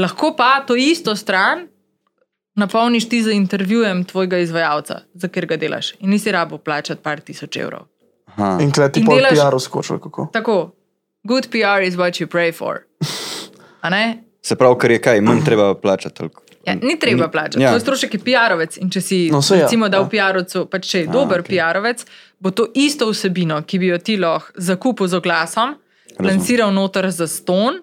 Lahko pa to isto stran napolniš ti za intervjujem tvojega izvajalca, za katerega delaš in nisi rabo plačati par tisoč evrov. Aha. In kleti In pol delaš- PR skočil, kako. Tako, good PR is what you pray for. Se pravi, kar je kaj, manj treba plačati. toliko. Ja, ni treba plačati. Ja. To je strošek, PR-ovec. In če si, No, saj ja, recimo, dal ja. PR-ovcu, pač če je A, dober okay. PR-ovec, bo to isto vsebino, ki bi jo ti lahko zakupil z oglasom, Razumem. lanciral noter za ston,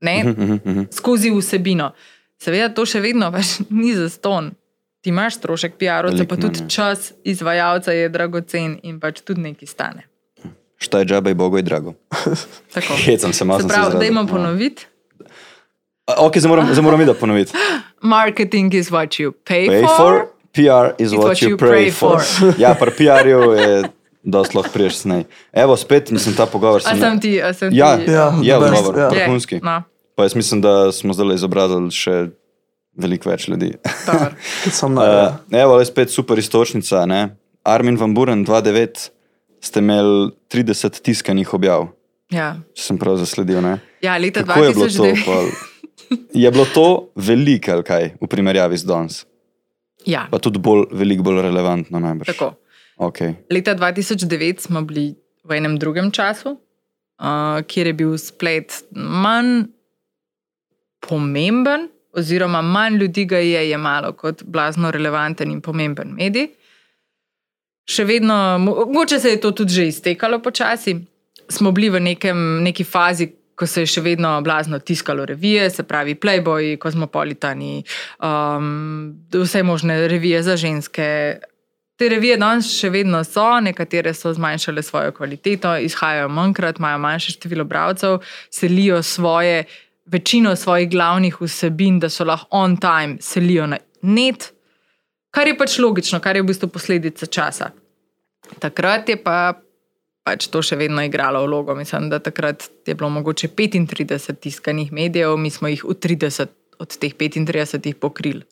ne, Mhm, mhm, mhm. skozi vsebino. Seveda, to še vedno pač ni za ston. Ti imaš strošek PR-ovca, pa tudi manj, ja. čas izvajalca je dragocen in pač tudi nekaj stane. Šta je džabe, bogo je drago. Tako. Hecam se malo. Se sem pravi, izrazil. da imam Ja. ponoviti. A, Ok, zdaj moram, zdaj moram ida ponoviti. Marketing is what you pay, Pay for. for, PR is what you pray for. Ja, pri PR-ju je dosti lahko priješ snej. Evo, spet mislim, ta pogovor A sem. sem ti, a sem Ja, ti. Ja, best, odgovor, ja. Je, vrhunski. No, Pa jaz mislim, da smo zdaj izobrazili še veliko več ljudi. Sam na. Uh, evo, le spet super istočnica. Ne? Armin van Buren 2.9 ste imeli 30 tiskanih objav, Ja. če sem prav zasledil. Ne? Ja, leta Kako je bilo to? 2009. pol? Je bilo to veliko ali kaj v primerjavi z danes? Ja, Pa tudi bolj, veliko bolj relevantno najbrž. tako. Okay. Leta 2009 smo bili v enem drugem času, uh, kjer je bil splet manj pomemben, oziroma manj ljudi ga je jemalo kot blazno relevanten in pomemben medij. Še vedno, mo- mogoče se je to tudi že iztekalo počasi. Smo bili v nekem, neki fazi, ko se je še vedno blazno tiskalo revije, se pravi Playboy, Cosmopolitani, um, vse možne revije za ženske. Te revije danes še vedno so, nekatere so zmanjšale svojo kvaliteto, izhajajo manjkrat, imajo manjše število bralcev, selijo svoje, večino svojih glavnih vsebin, da so lahko on time, selijo na net, kar je pač logično, kar je v bistvu posledica časa. Takrat je pa pač to še vedno igralo vlogo. Mislim, da takrat je bilo mogoče 35 tiskanih medijev, mi smo jih v 30 od teh 35 pokrili.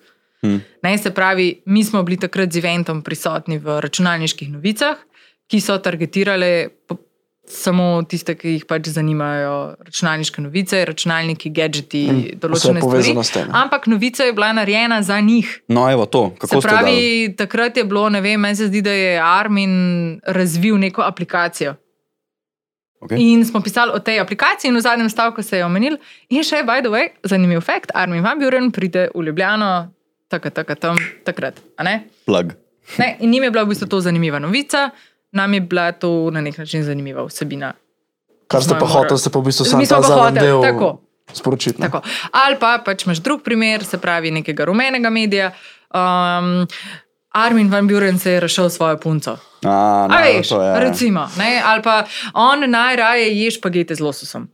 Hm. Ne, se pravi, mi smo bili takrat z eventom prisotni v računalniških novicah, ki so targetirale samo tiste, ki jih pač zanimajo računalniške novice, računalniki, gadgeti, In vse določene stvari. Ampak novica je bila narejena za njih. No, evo to, Se kako dali? pravi, takrat je bilo, ne vem, meni se zdi, da je Armin razvil neko aplikacijo. Okay. In smo pisali o tej aplikaciji, in v zadnjem stavku se je omenil. In še, by the way, zanimiv fakt, Armin Van Buren pride v Ljubljano, tako, tako, tam, takrat. Ne? Plug. Ne? In njim je bila v bistvu to zanimiva novica, nam je bila to na nek način zanimiva vsebina. Kar ste pa hoteli, ste pa v bistvu sam Mi smo ta pa zadnji hoteli, del tako. sporočiti. ne? Tako. Ali pa pač imaš drug primer, se pravi nekega rumenega medija. Um, Armin Van Buren se je rešil svojo punco. A, no, A veš, to je. recimo, ne? ali pa on najraje je špagete z lososom.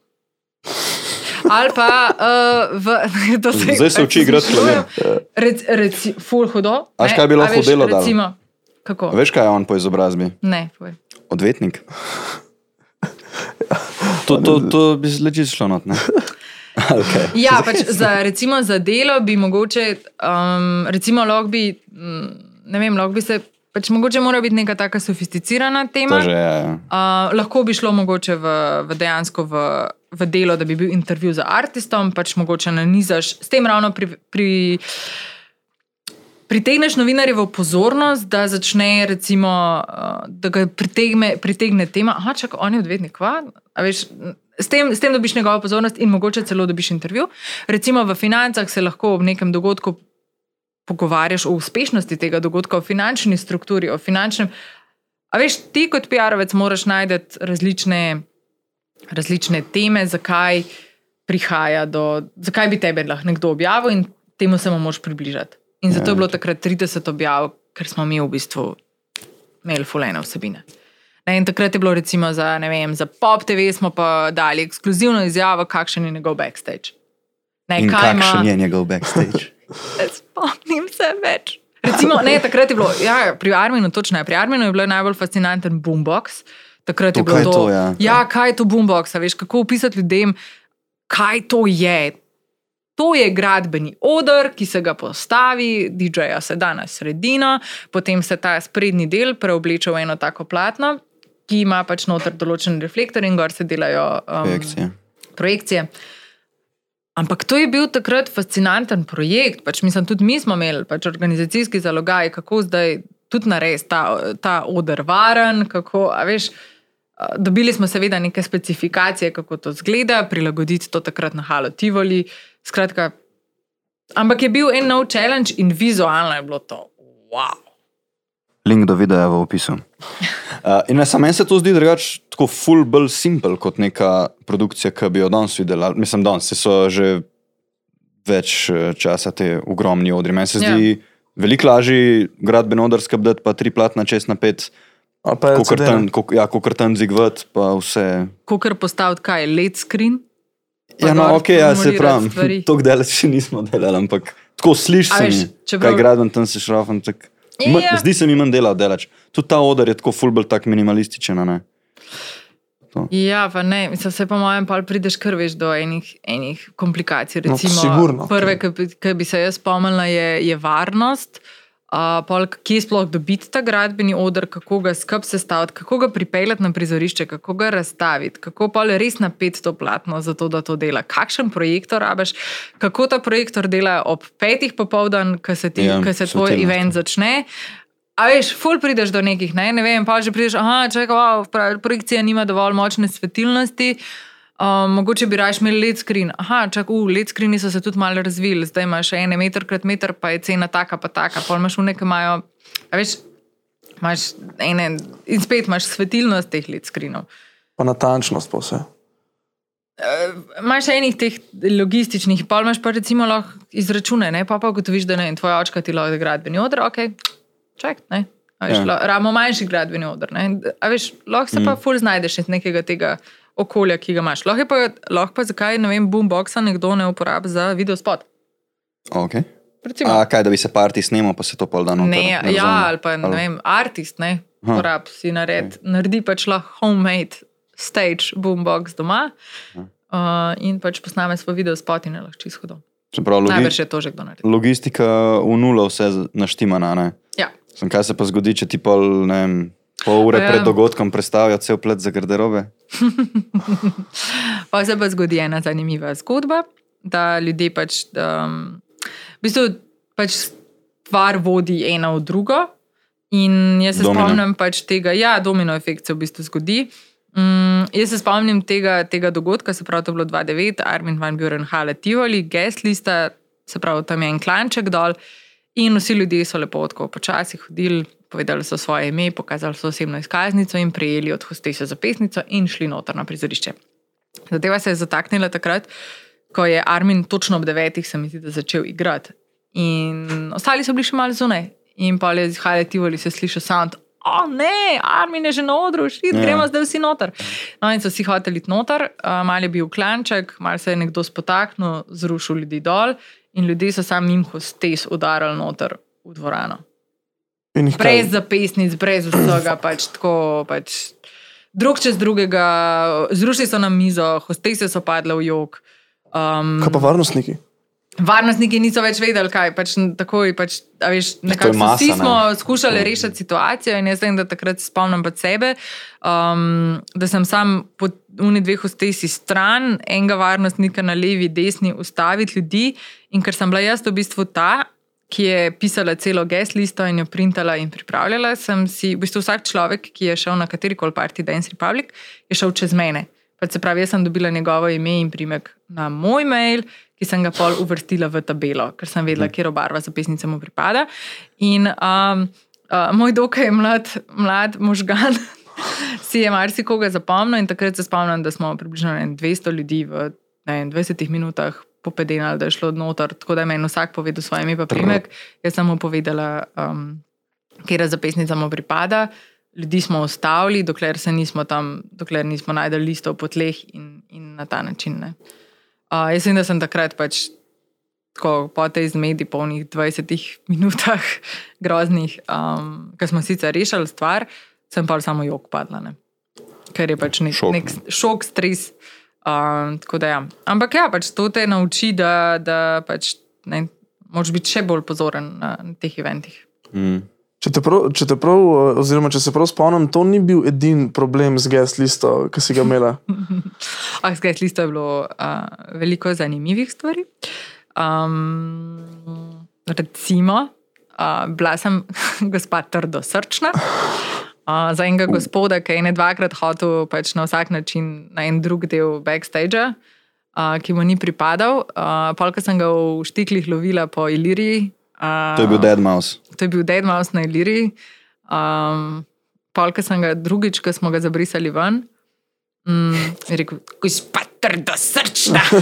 Ali pa uh, v, to se Zdaj se uči igrati klavir. Rec, reci, ful hudo. A veš, ne, kaj bi lahko a veš, delo dal? Kako? Veš, kaj je on po izobrazbi? Ne, povej. Odvetnik. To, to, to bi se leči šlo not, ne? Okay. Ja, pač za, recimo za delo bi mogoče, um, recimo, lahko bi, mm, ne vem, lahko bi se, pač mogoče mora biti neka taka sofisticirana tema. To že je. ja. Uh, lahko bi šlo mogoče v, v dejansko v, v delo, da bi bil intervju z artistom, pač mogoče nanizaš, s tem ravno pri. pri Pritegneš novinarjevo pozornost, da začne, recimo, uh, da ga pritegne, pritegne tema. Aha, čakaj, on je odvetnik, kva? A Veš, s, tem, s tem dobiš njegovo pozornost in mogoče celo dobiš intervju. Recimo v financah se lahko ob nekem dogodku pogovarjaš o uspešnosti tega dogodka, o finančni strukturi, o finančnem. A veš, ti kot PR-ovec moraš najti različne, različne teme, zakaj prihaja do, zakaj bi tebe lahko nekdo objavil in temu se mu moraš približati. In zato je bilo takrat 30 objav, ker smo mi v bistvu imeli fulene vsebine. Ne, in takrat je bilo recimo za, vem, za Pop TV smo pa dali ekskluzivno izjavo, kakšen je njegov backstage. Ne, In kaj ima- kakšen je njegov backstage? Spomnim se več. Recimo, ne, takrat je bilo, ja, pri Arminu, točno je, pri Arminu je bil najbolj fascinanten boombox. Takrat To, je bilo kaj je to. to, ja. ja, kaj je to boombox, veš, kako opisati ljudem, kaj to je. To je gradbeni odr, ki se ga postavi, DJ-ja se da na sredino, potem se ta sprednji del preobleče v eno tako platno, ki ima pač noter določen reflektor in gor se delajo um, Projekcije. projekcije. Ampak to je bil takrat fascinanten projekt. Pač, mislim, tudi mi smo imeli pač, organizacijski zalogaj, kako zdaj tudi narediti ta, ta odr varen. Kako, veš, dobili smo seveda neke specifikacije, kako to zgleda, prilagoditi to takrat na Halo Tivoli. Skratka, ampak je bil en nov challenge in vizualno je bilo to. Wow. Link do videa je v opisu. Uh, in samo meni se to zdi drugače tako full bolj simpel kot neka produkcija, ki bi jo danes videli. Ali- Mislim, danes so že več eh, časa te ogromni odri. Meni se Ja. zdi yeah. veliko lažje gradbeno odr skrbeti, pa tri platna čez na pet, kar ja, kakor tam zigvat, pa vse. Kako postaviti kaj, LED screen? Ja, no, ok, ja, se formulirati pravi, stvari. tako daleč še nismo delali, ampak tako slišiš, čeprav- kaj gradben tam se šrafam. Tak, Ja. ja. Zdi se mi manj dela delač. Tudi ta odr je tako full bolj tak minimalističen, ne? Ja, pa ne, mislim, se po mojem pa prideš kar veš do enih, enih komplikacij. No, Recimo, sigurno. prve, ki bi se jaz spomnila, je, je varnost. Uh, pol, kje sploh dobiti ta gradbeni odr, kako ga skup sestaviti, kako ga pripeljati na prizorišče, kako ga razstaviti, kako pa res napeti to platno, zato da to dela. Kakšen projektor rabiš, kako ta projektor dela ob petih popoldan, ko se, ti, Ja, ko se tvoj svetilnost. event začne. A veš, ful prideš do nekih, ne, ne vem, pa že prideš, aha, čakaj, wow, projekcija nima dovolj močne svetilnosti. Um, mogoče bi raje imeli LED screen. Aha, čakaj, uh, LED screeni so se tudi malo razvili, zdaj imaš ene meter krat meter, pa je cena taka, pa taka. Pol imaš v nekem imajo, veš, imaš ene in spet imaš svetilnost teh LED screenov. Pa natančnost pa vse. Imaš enih teh logističnih, pa imaš pa recimo lahko izračune, ne? pa pa ugotoviš, da ne, in tvoja očka ti lahko gradbeni odr, ok, čak, ne. Veš, ja. Ramo manjši gradbeni odr. Ne? A Veš, lahko se mm. pa ful znajdeš iz nekega tega okolja, ki ga imaš. Lahko, pa, lahko pa zakaj, ne vem, boomboxa nekdo ne uporabi za video spot. Okay. Recimo, A kaj, da bi se parti snemal, pa se to pol dan ne, ja, ali pa ne vem, artist, ne, Aha. uporab si nared, naredi pač lahko homemade stage boombox doma uh, in pač posname svoj video spot in je lahko čisto hodil. Se pravi, logi Najbrž je to že kdo naredil. logistika v nulo vse naštimana, ne? Ja. Sem, kaj se pa zgodi, če ti pol, ne vem, pol ure Ja. pred dogodkom predstavijo cel plet za garderobe? Pa se pa zgodi ena zanimiva zgodba, da ljudje pač, um, v bistvu pač stvar vodi ena v drugo. In jaz se Domino. spomnim pač tega, ja, domino efekt se v bistvu zgodi. Mm, jaz se spomnim tega, tega dogodka, se pravi, to je bilo 2009, Armin van Buren, Hale Tivoli, guest lista, se pravi, tam je en klanček dol. In vsi ljudje so lepo tako počasi hodili, povedali so svoje ime, pokazali so osebno izkaznico in prijeli od hostese zapestnico in šli noter na prizorišče. Zadeva se je zataknila takrat, ko je Armin točno ob devetih, se mi zdi, da začel igrati. In ostali so bili še malo zunaj. In pa je z Hale Tivoli se sliši sound. O ne, Armin je že na odru, šli, Ja. gremo zdaj vsi noter. No, in so vsi hoteli iti noter, uh, mal je bil klanček, mal se je nekdo spotaknil, zrušil ljudi dol in ljudje so sam jim hostes udarili noter v dvorano. Brez zapisnic, brez vsega, pač tako. Pač, drug čez drugega, zrušili so na mizo, hostese so padle v jog. Um, kaj pa varnostniki? varnostniki niso več vedeli, kaj pač takoj. Pač, veš, je nekako masa, vsi ne. smo skušali rešiti situacijo, in jaz vem, da takrat spomnim pa sebe, um, da sem sam po uni dveh hostesi stran, enega varnostnika na levi, desni, ustaviti ljudi. In ker sem bila jaz v bistvu ta, ki je pisala celo gest listo in jo printala in pripravljala, sem si, v bistvu vsak človek, ki je šel na kateri koli parti Dance Republic, je šel čez mene. Pač se pravi, jaz sem dobila njegovo ime in primek na moj mail, ki sem ga pol uvrstila v tabelo, ker sem vedela, kje barva zapisnice mu pripada. In um, uh, moj dokaj mlad, mlad možgan si je marsikoga zapomnil, in takrat se spomnim, da smo približno ne vem, 200 ljudi v ne vem, 20 minutah popedenali, da je šlo noter, tako da je meni vsak povedal svoje ime, pa primek. Jaz sem mu povedala, um, kje zapisnica mu pripada. Ljudi smo ustavili, dokler se nismo tam, dokler nismo najdeli listov po tleh in, in na ta način. Ne. Uh, jaz vem, da sem takrat pač tako po tej zmedi, polnih 20 minutah, groznih, um, ki smo sicer rešili stvar, sem pa samo jog padla. Ne. ker je pač nek Šok, nek šok stres. Um, tako da ja. Ampak ja, pač to te nauči, da, da pač, ne, moraš biti še bolj pozoren na, na teh eventih. Mm. Če te, prav, če te prav, eh, oziroma če se prav spomnim, to ni bil edini problem z guest listo, ki si ga imela. Ah, z Gajs listo je bilo uh, veliko zanimivih stvari. Um, recimo, uh, bila sem gospa trdo srčna. Uh, za enega gospoda, ki je ne dvakrat hotel pač na vsak način na en drug del backstage, uh, ki mu ni pripadal. Uh, Polka sem ga v štiklih lovila po Iliriji. Uh, To je bil Dead Mouse. To je bil Dead Mouse na Iliriji. Um, Polka sem ga drugič, ko smo ga zabrisali ven, mm, je rekel, gospa trdo srčna.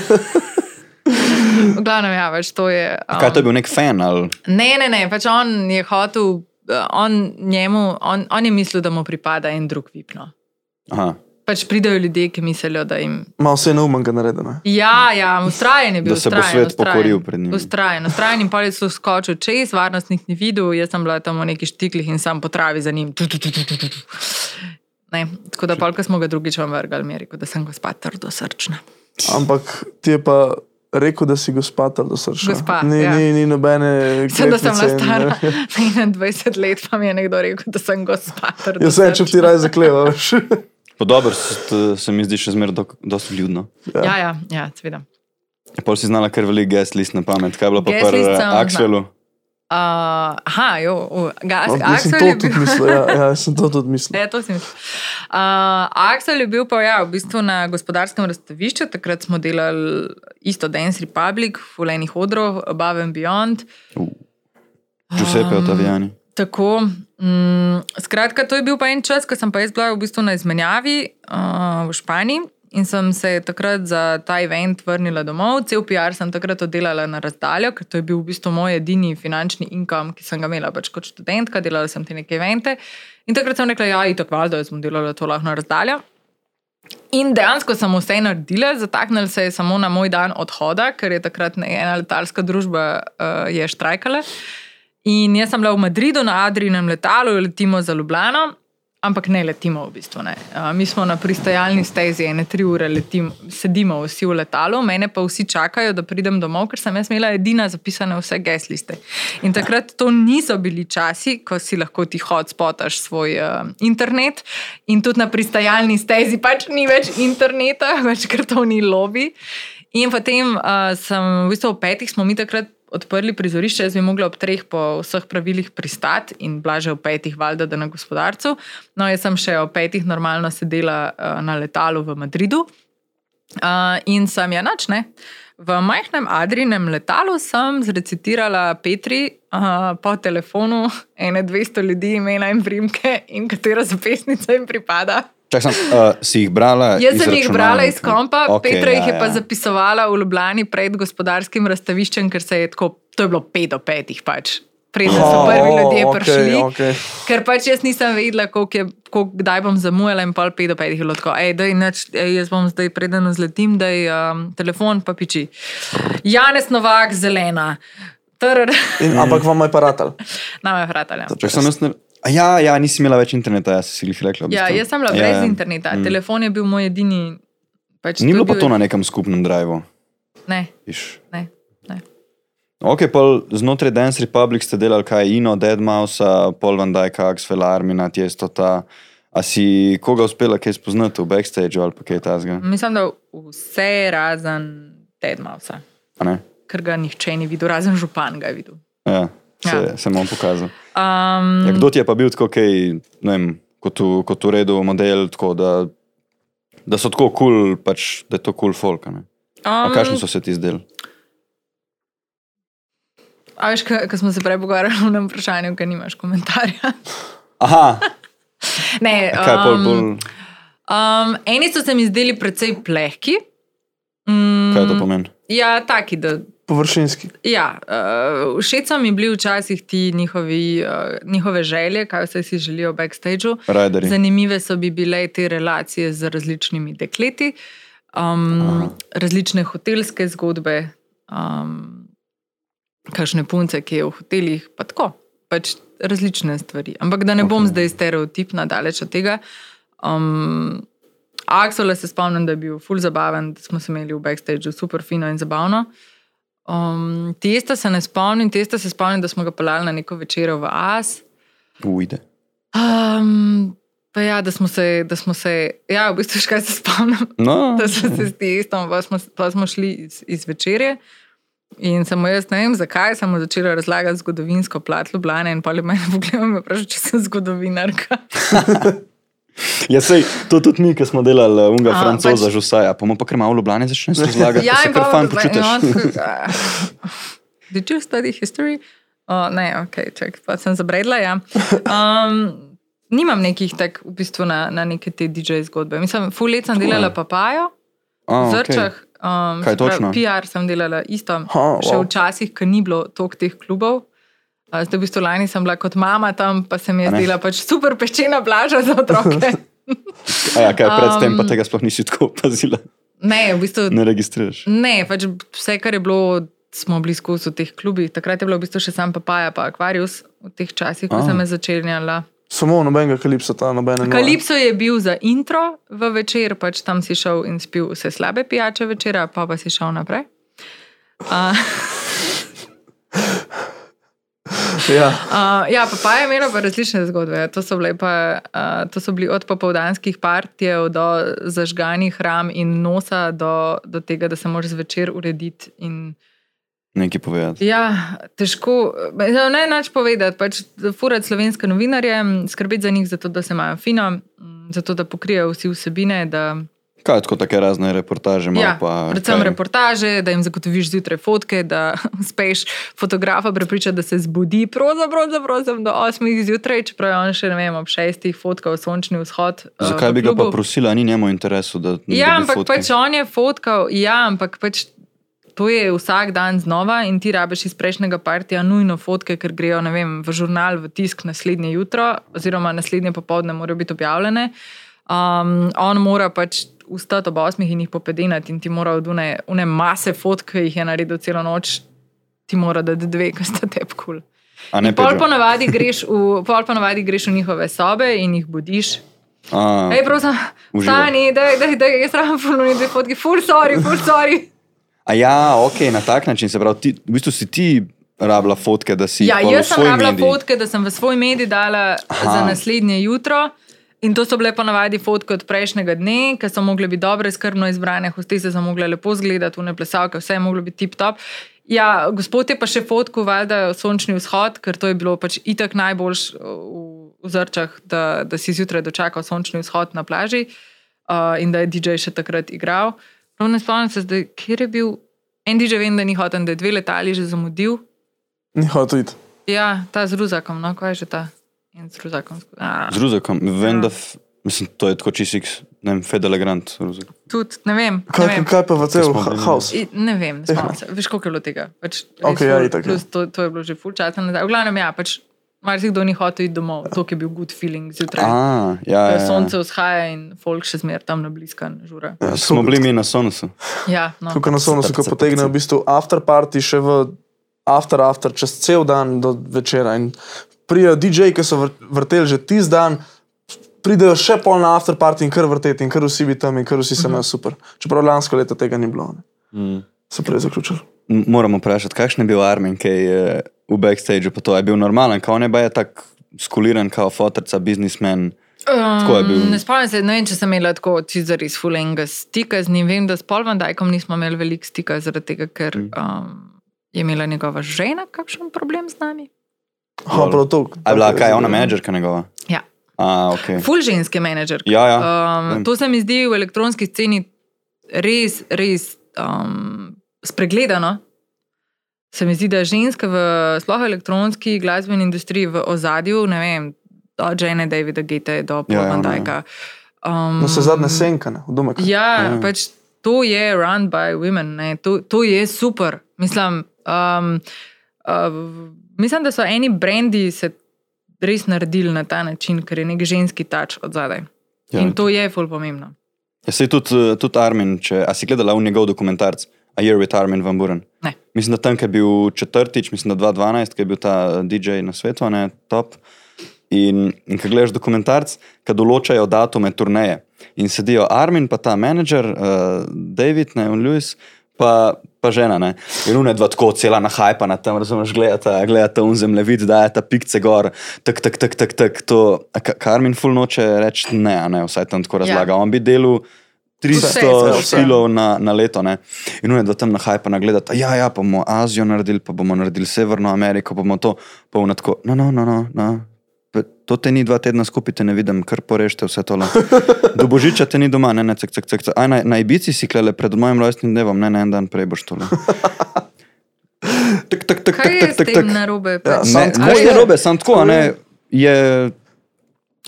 V glavnem, ja, več to je. Um, Kaj to je bil nek fan ali Ne, ne, ne, pač on je hotel, on, njemu, on, on je mislil, da mu pripada en drug vipno. Aha. Pač pridajo ljudje, ki mislijo, da jim. Malo vse neumenga naredeno. Ja, ja, ustrajen je bil. Da se bo ustrajen, svet ustrajen. pokoril pred njim. Ustrajen, ustrajen in je so skočil čez, varnostnik ni videl, jaz sem bila tam v neki štiklih in sam po travi za njim. Tu, tu, tu, tu, tu. Ne, tako da, pol, ko smo ga drugič vam je rekel, da sem gospa trdo srčna. Ampak ti je pa rekel, da si gospa trdo srčna. Gospa, ni, ja. ni, ni nobene. Sem, da sem bila stara 21 let, pa mi je nekdo rekel, da sem gospa trdo Jaz sem, če ti srčna. raj zaklevaš. Podobno se, mi zdi še zmeraj do- dosti ljudno. Ja, ja, ja seveda. Pol si znala kar veliko guest list na pamet. Kaj je bilo pa pri sem znala. Axelu? Uh, aha, jo, uh, gas, No, to je bil. tudi mislil. Ja, ja, sem to tudi mislil. Ja, to mislil. Uh, Aksel je bil pa ja, v bistvu na gospodarskem razstavišču, takrat smo delali isto Dance Republic, Fulejnih odrov, Above and Beyond. Giuseppe Um, Ottaviani. Tako. Mm, skratka, to je bil pa en čas, ko sem pa jaz bila v bistvu na izmenjavi uh, v Španiji in sem se takrat za ta event vrnila domov. Cel PR sem takrat oddelala na razdaljo, ker to je bil v bistvu moj edini finančni income, ki sem ga imela pač kot študentka, delala sem te neke evente. In takrat sem rekla, ja, itak valjda, jaz bom delala to lahko na razdaljo. In dejansko sem vse naredila, zataknili se je samo na moj dan odhoda, ker je takrat ena letalska družba uh, štrajkala. In jaz sem bila v Madridu na Adrinem letalu, letimo za Ljubljano, ampak ne letimo v bistvu. Uh, mi smo na pristajalni stezi, ene tri ure letim, sedimo vsi v letalu, mene pa vsi čakajo, da pridem domov, ker sem jaz imela edina zapisane vse gesliste. In takrat to niso bili časi, ko si lahko ti hotspotaš svoj uh, internet, in tudi na pristajalni stezi pač ni več interneta, več kartoni lobby. In potem uh, sem, v bistvu ob petih smo mi takrat odprli prizorišče, jaz bi mogla ob treh po vseh pravilih pristati in blaže ob petih, valjda, da na gospodarcu. No, jaz sem še ob petih normalno sedela uh, na letalu v Madridu uh, in sem ja nač ne. V majhnem Adrinem letalu sem zrecitirala Petri uh, po telefonu ene 200 ljudi, imena in primke in katera zapisnica jim pripada. Čak sem, uh, si jih brala? Jaz sem jih brala iz kompa, okay, Petra jih ja, je pa ja. zapisovala v Ljubljani pred gospodarskim razstaviščem, ker se je tako, to je bilo pet do petih pač. Preden so Oh, prvi ljudje okej, prišli. okej. Ker pač jaz nisem vedela, koliko je, koliko, kdaj bom zamujala, in pol pet do petih je bilo tako. Ej, daj, neč, ej, jaz bom zdaj preden zletim, da je um, telefon pa piči. Janez Novak, zelena. Trr, In, ampak vam je paratal. nama je vratalja. Čak sem jaz ne... Ja, ja, nisi imela več interneta, jaz si jih rekla. Ja, jaz sem bila Ja, brez ja. interneta, telefon je bil moj edini. Pač Ni bilo pa bil- to na nekem skupnem drivu. Ne, Viš. ne, ne. Ok, pol znotraj Dance Republic ste delali kaj Ino, Dead Mouse, Paul Van Dyke, Axel Armina, Tiesto ta. A si koga uspela kaj spoznati v backstage ali pa kaj tasga? Mislim, da vse razen A ne? ker ga nihče ni videl, razen župan ga je videl. Ja, se, Ja. se bom pokazal. Um, Ja, kdo ti je pa bil tako, kaj, ne vem, kot v, kot v redu model, tako da, da so tako kul, cool, pač, da je to kul cool folk. um, kakšni so se ti zdeli? A veš, ko smo se prej pogovarjali na vprašanju, ker nimaš komentarja. Aha, Ne, a kaj pol, pol, um, eni so se mi zdeli precej plehki. Mm, kaj to pomeni? Ja, taki, da Površinski. Ja, uh, všeč so mi bili včasih ti njihovi, uh, njihove želje, kaj vse si želijo v backstageu. Rajderi. Zanimive so bi bile te relacije z različnimi dekleti, um, različne hotelske zgodbe, um, kakšne punce, ki je v hotelih, pa tako. Pač različne stvari. Ampak da ne bom Ok. zdaj stereotipna, daleč od tega. Um, Axel se spomnim, da je bil full zabaven, da smo se imeli v backstageu super fino in zabavno. Um, testa se ne spomnim, testa se spomnim, da smo ga pelali na neko večerjo v As. Ujde. Um, pa ja, da smo se, da smo se, ja, v bistvu še kaj se spomnim, No, da smo se s testom, pa smo, pa smo šli iz, iz večerje. In samo jaz ne vem, zakaj sem začela razlagati zgodovinsko plat Ljubljana in pa je meni pogledal me vprašal, če sem zgodovinarka. ja, sej, to tudi mi, ki smo delali unga A, francoza, pač- pač... žusaja, pa mu pa kar malo v Ljubljani začneš razlagati. Ja, se in pa počutiš. "Ah, Did you study history? Uh, ne, ok, ček, pa sem zabredla. Ja. Um, nimam nekih tak v bistvu na, na neke te DJ zgodbe. Mislim, full let sem delala papajo, v. Zrčah. Um, Kaj se točno? PR sem delala isto, Ha, še wow. včasih, ko ni bilo toliko teh klubov. Zdaj, v bistvu, lani sem bila kot mama tam, pa se mi je zdela pač super peščena plaža za otroke. A ja, kaj predtem pa Um, tega sploh nisi tako opazila, ne, v bistvu, ne registriraš. Ne, pač vse, kar je bilo, smo bili skozi v teh klubih. Takrat je bilo v bistvu še sam papaja, pa akvarius v teh časih, ko A. sem me začenjala. Samo nobenega kalipsa, ta nobene. Kalipso je bil za intro v večer, pač tam si šel in spil vse slabe pijače večera, pa pa si šel naprej. Uh, Ja. Uh, ja, papaja je imela pa različne zgodbe. To so, pa, uh, to so bili od popoldanskih partijev do zažganih ram in nosa, do, do tega, da se moraš zvečer urediti. In, Nekaj povedati. ja, težko, ne, ne nač povedati, pač furati slovenske novinarje, skrbeti za njih, zato da se imajo fino, zato da pokrijejo vsi vsebine. Da, Kaj tako take razne reportaže ima? Ja, pa, predvsem kaj? reportaže, da jim zagotoviš zjutraj fotke, da uspeš fotografa prepričati, da se zbudi pravzaprav pravzaprav do 8 zjutraj, čeprav je on še ne vem, ob 6 fotkal sončni vzhod. eh, Zakaj v bi ga pa prosila, ni njemu interesu, da Ja, dobi ampak fotke? pač on je fotkal, ja, ampak pač. To je vsak dan znova in ti rabiš iz prejšnjega partija nujno fotke, ker grejo vem, v žurnal, v tisk naslednje jutro, oziroma naslednje popoldne morajo biti objavljene. Um, on mora pač vstati ob osmih in jih popedenati, in ti mora od une, une mase fotk, ki jih je naredil celo noč, ti mora dati dve, ki sta tep kul. A ne Pol ponavadi greš v, pol ponavadi greš v njihove sobe in jih budiš. A, Hej, prosim, Uživaj. stani, da je fulno in dve fotki, full sorry, full sorry. A ja, ok, na tak način se pravi, ti, v bistvu si ti rabila fotke, da si Ja, pol v jaz sem rabila medij. fotke, da sem v svoj medij dala Aha. za naslednje jutro. In to so bile ponavadi fotke od prejšnjega dne, ki so mogle biti dobre, skrbno izbrane, hostese so mogle lepo izgledati, une plesalke, vse je moglo biti tip top. Ja, gospod je pa še fotko, valjda, sončni vzhod, ker to je bilo pač itak najboljš v, v zrčah, da, da si zjutraj dočakal sončni vzhod na plaži uh, in da je DJ še takrat igral. Prav ne spomnim se zdaj, kjer je bil. En DJ vem, da ni hotel, da je dve letali že zamudil. Ni hotel iti. Ja, ta z ruzakom, no, kaj je že ta? In z ruzakom. A, Z Ruzakom, vem, Ja. da mislim, to je tako čistik, ne vem, Fedelegrant. Tudi, ne vem. Ne Kaj, vem. kaj pa v cel haos? Ne vem, ne spomnim se. Veš, koliko je bilo tega? Pač, Okej, ja, itak, ja. plus to, to je bilo že full časa nazaj. V glavnem, ja, pač marsikdo ni hotel iti domov, to je bil good feeling zjutraj. A, ja, Ja, ja, ja. Sonce vzhaja in folk še zmer tam na bliskan žura. Ja, Smo bili mi na Sonusu. Ja, no. Tukaj na sonu se ko Srce, potegne srce. v bistvu after party še v after after, čez cel dan do večera. In prijajo DJ, ki so vr- vrteli že tisti dan, pridejo še pol na after party in kar vrteti in kar vsi bi tam in kar vsi se imajo super. Čeprav lansko leto tega ni bilo. Ne. Mm. Se prej zaključil. Moramo vprašati, kakšen je bil Armin, ki je v backstageu, pa to je bil normalen, kao ne je tako skuliran, kao fotorca, biznismen. Um, ne spomnim se, ne vem, če sem imela tako čisto res fulenga stika z njim. Vem, da s Paul Van Dijkom nismo imeli veliko stika, zaradi tega, ker Mm. um, je imela njegova žena kakšen problem z nami. Ha, prav to. A je bila kaj, ona menedžerka njegova? Ja. A, ok. Ful ženske menedžer. Ja, ja. Um, to se mi zdi v elektronski sceni res, res um, spregledano. Se mi zdi, da ženske v sploh elektronski glasbeni industriji v ozadju, ne vem, od Jane Davida Gete do Paul Ja, ja, je. Dijka. Um, No se zadnje senkane, v domek. Ja, Ja. pač to je run by women, ne, to, to je super. Mislim, um, uh, mislim, da so eni brendi se res naredili na ta način, ker je nek ženski tač od zadaj. Ja. In to je ful pomembno. Ja, sej tudi, tudi Armin, če, si gledala v njegov dokumentarc A Year with Armin Van Buren? Ne. Mislim, da tam, ki je bil četrtič, mislim, da 2012, ki je bil ta DJ na svetu, ne top. In, in ko gledaš dokumentarc, ki določajo datume turneje. In sedijo Armin, pa ta menedžer, uh, David, ne, in Lewis, pa, pa žena. Ne. In une dva tako cela nahajpa na tem, razumeš, gledata, gledata un zemljevid, da je ta pikce gor, tak, tak, tak, tak, tak. To, a Ka- Karmin ful noče reči ne, ne, vsaj tam tako razlaga. Ja. On bi delal Vse, 300 vse. špilov na, na leto. Ne. In une dva tam nahajpa na gledata, ja, ja, bomo Azijo naredili, pa bomo naredili Severno Ameriko, bomo to, pa bomo tako, no, no, no, no. no. To te ni dva tedna skupaj, te ne vidim, kar porešte vse tole. Do božiča te ni doma, ne, ne, cek, cek, cek. cek. Aj, na, na Ibici si klele pred mojim rojstnim dnevom, ne, ne, en dan prej boš tole. Tak, tak, tak, Kaj tak, je tak, tak, tak. narobe? Ja, pač? sam Ne, tako ne, je. ne robe, sam tako, a ne, je. je,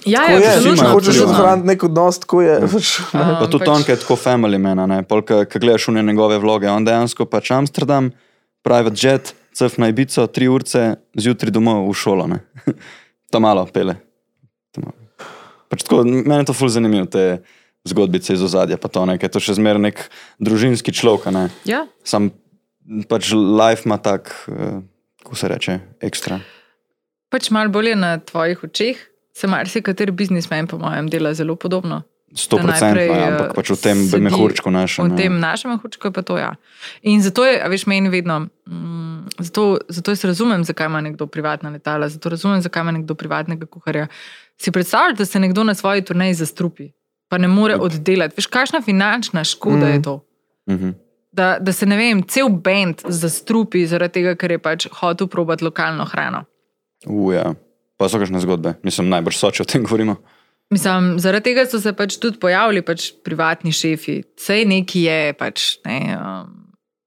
Ja, Tako ja, je, če hočeš ohraniti nek odnos, tako je. pač, ne. Um, pa tudi pač- on, ki je tako family man, a ne, pol, ki gledaš v njegove vloge, on dejansko pač Amsterdam, private jet, cef na Ibico, tri urce, zjutraj domov v šolo, ne. Ta malo pele. Ta malo. Pač tako, meni je to ful zanimivo, te zgodbice iz ozadja, pa to nekaj, to še zmeraj nek družinski človek, ne. Ja, Sam pač life ima tak, eh, kako se reče, ekstra. pač malo bolje na tvojih očeh. Se marsikateri biznismen, po mojem, dela zelo podobno. Sto Da procentno, najprej, ampak eh, pač v tem mehurčku našem. V ja. tem našem mehurčku je pa to ja. In zato je, veš, meni vedno, mm, zato, zato jaz razumem, zakaj ima nekdo privatna letala, zato razumem, zakaj ima nekdo privatnega kuharja. Si predstavljaj, da se nekdo na svoji turnaji zastrupi, pa ne more oddelati. Veš, kakšna finančna škoda mm. je to? Mhm. Da, da se ne vem, cel bend zastrupi zaradi tega, ker je pač hotel probati lokalno hrano. Uja. Pa so kakšne zgodbe, mislim, najbrž so, če o tem govorimo. Mislim, zaradi tega so se pač tudi pojavili pač privatni šefi. Vse neki je, pač, ne, um,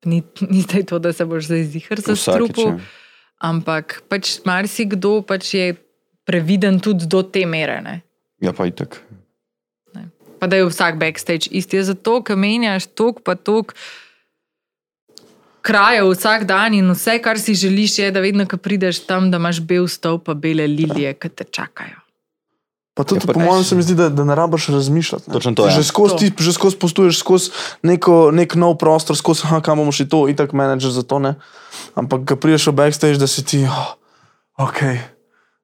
ni, ni zdaj to, da se boš zdaj zihar Vsakič, zastrupil, ja. ampak pač marsikdo pač je previden tudi do te mere. Ne. Ja, pa itek. Pa da je vsak backstage isti. Je zato, ker menjaš tok pa tok. Krajev vsak dan in vse, kar si želiš, je, da vedno, ko prideš tam, da imaš bel stol, pa bele lilije, ki te čakajo. Pa tudi, Ja, po mojem, se mi zdi, da, da ne rabiš razmišljati. ne. Točno to, Ti ja. Že skozi, ti že skozi postuješ skozi neko, nek nov prostor, skozi aha, kam bomo šli to, itak menedžer za to ne. Ampak, ko priješ v backstage, da si ti, oh, ok,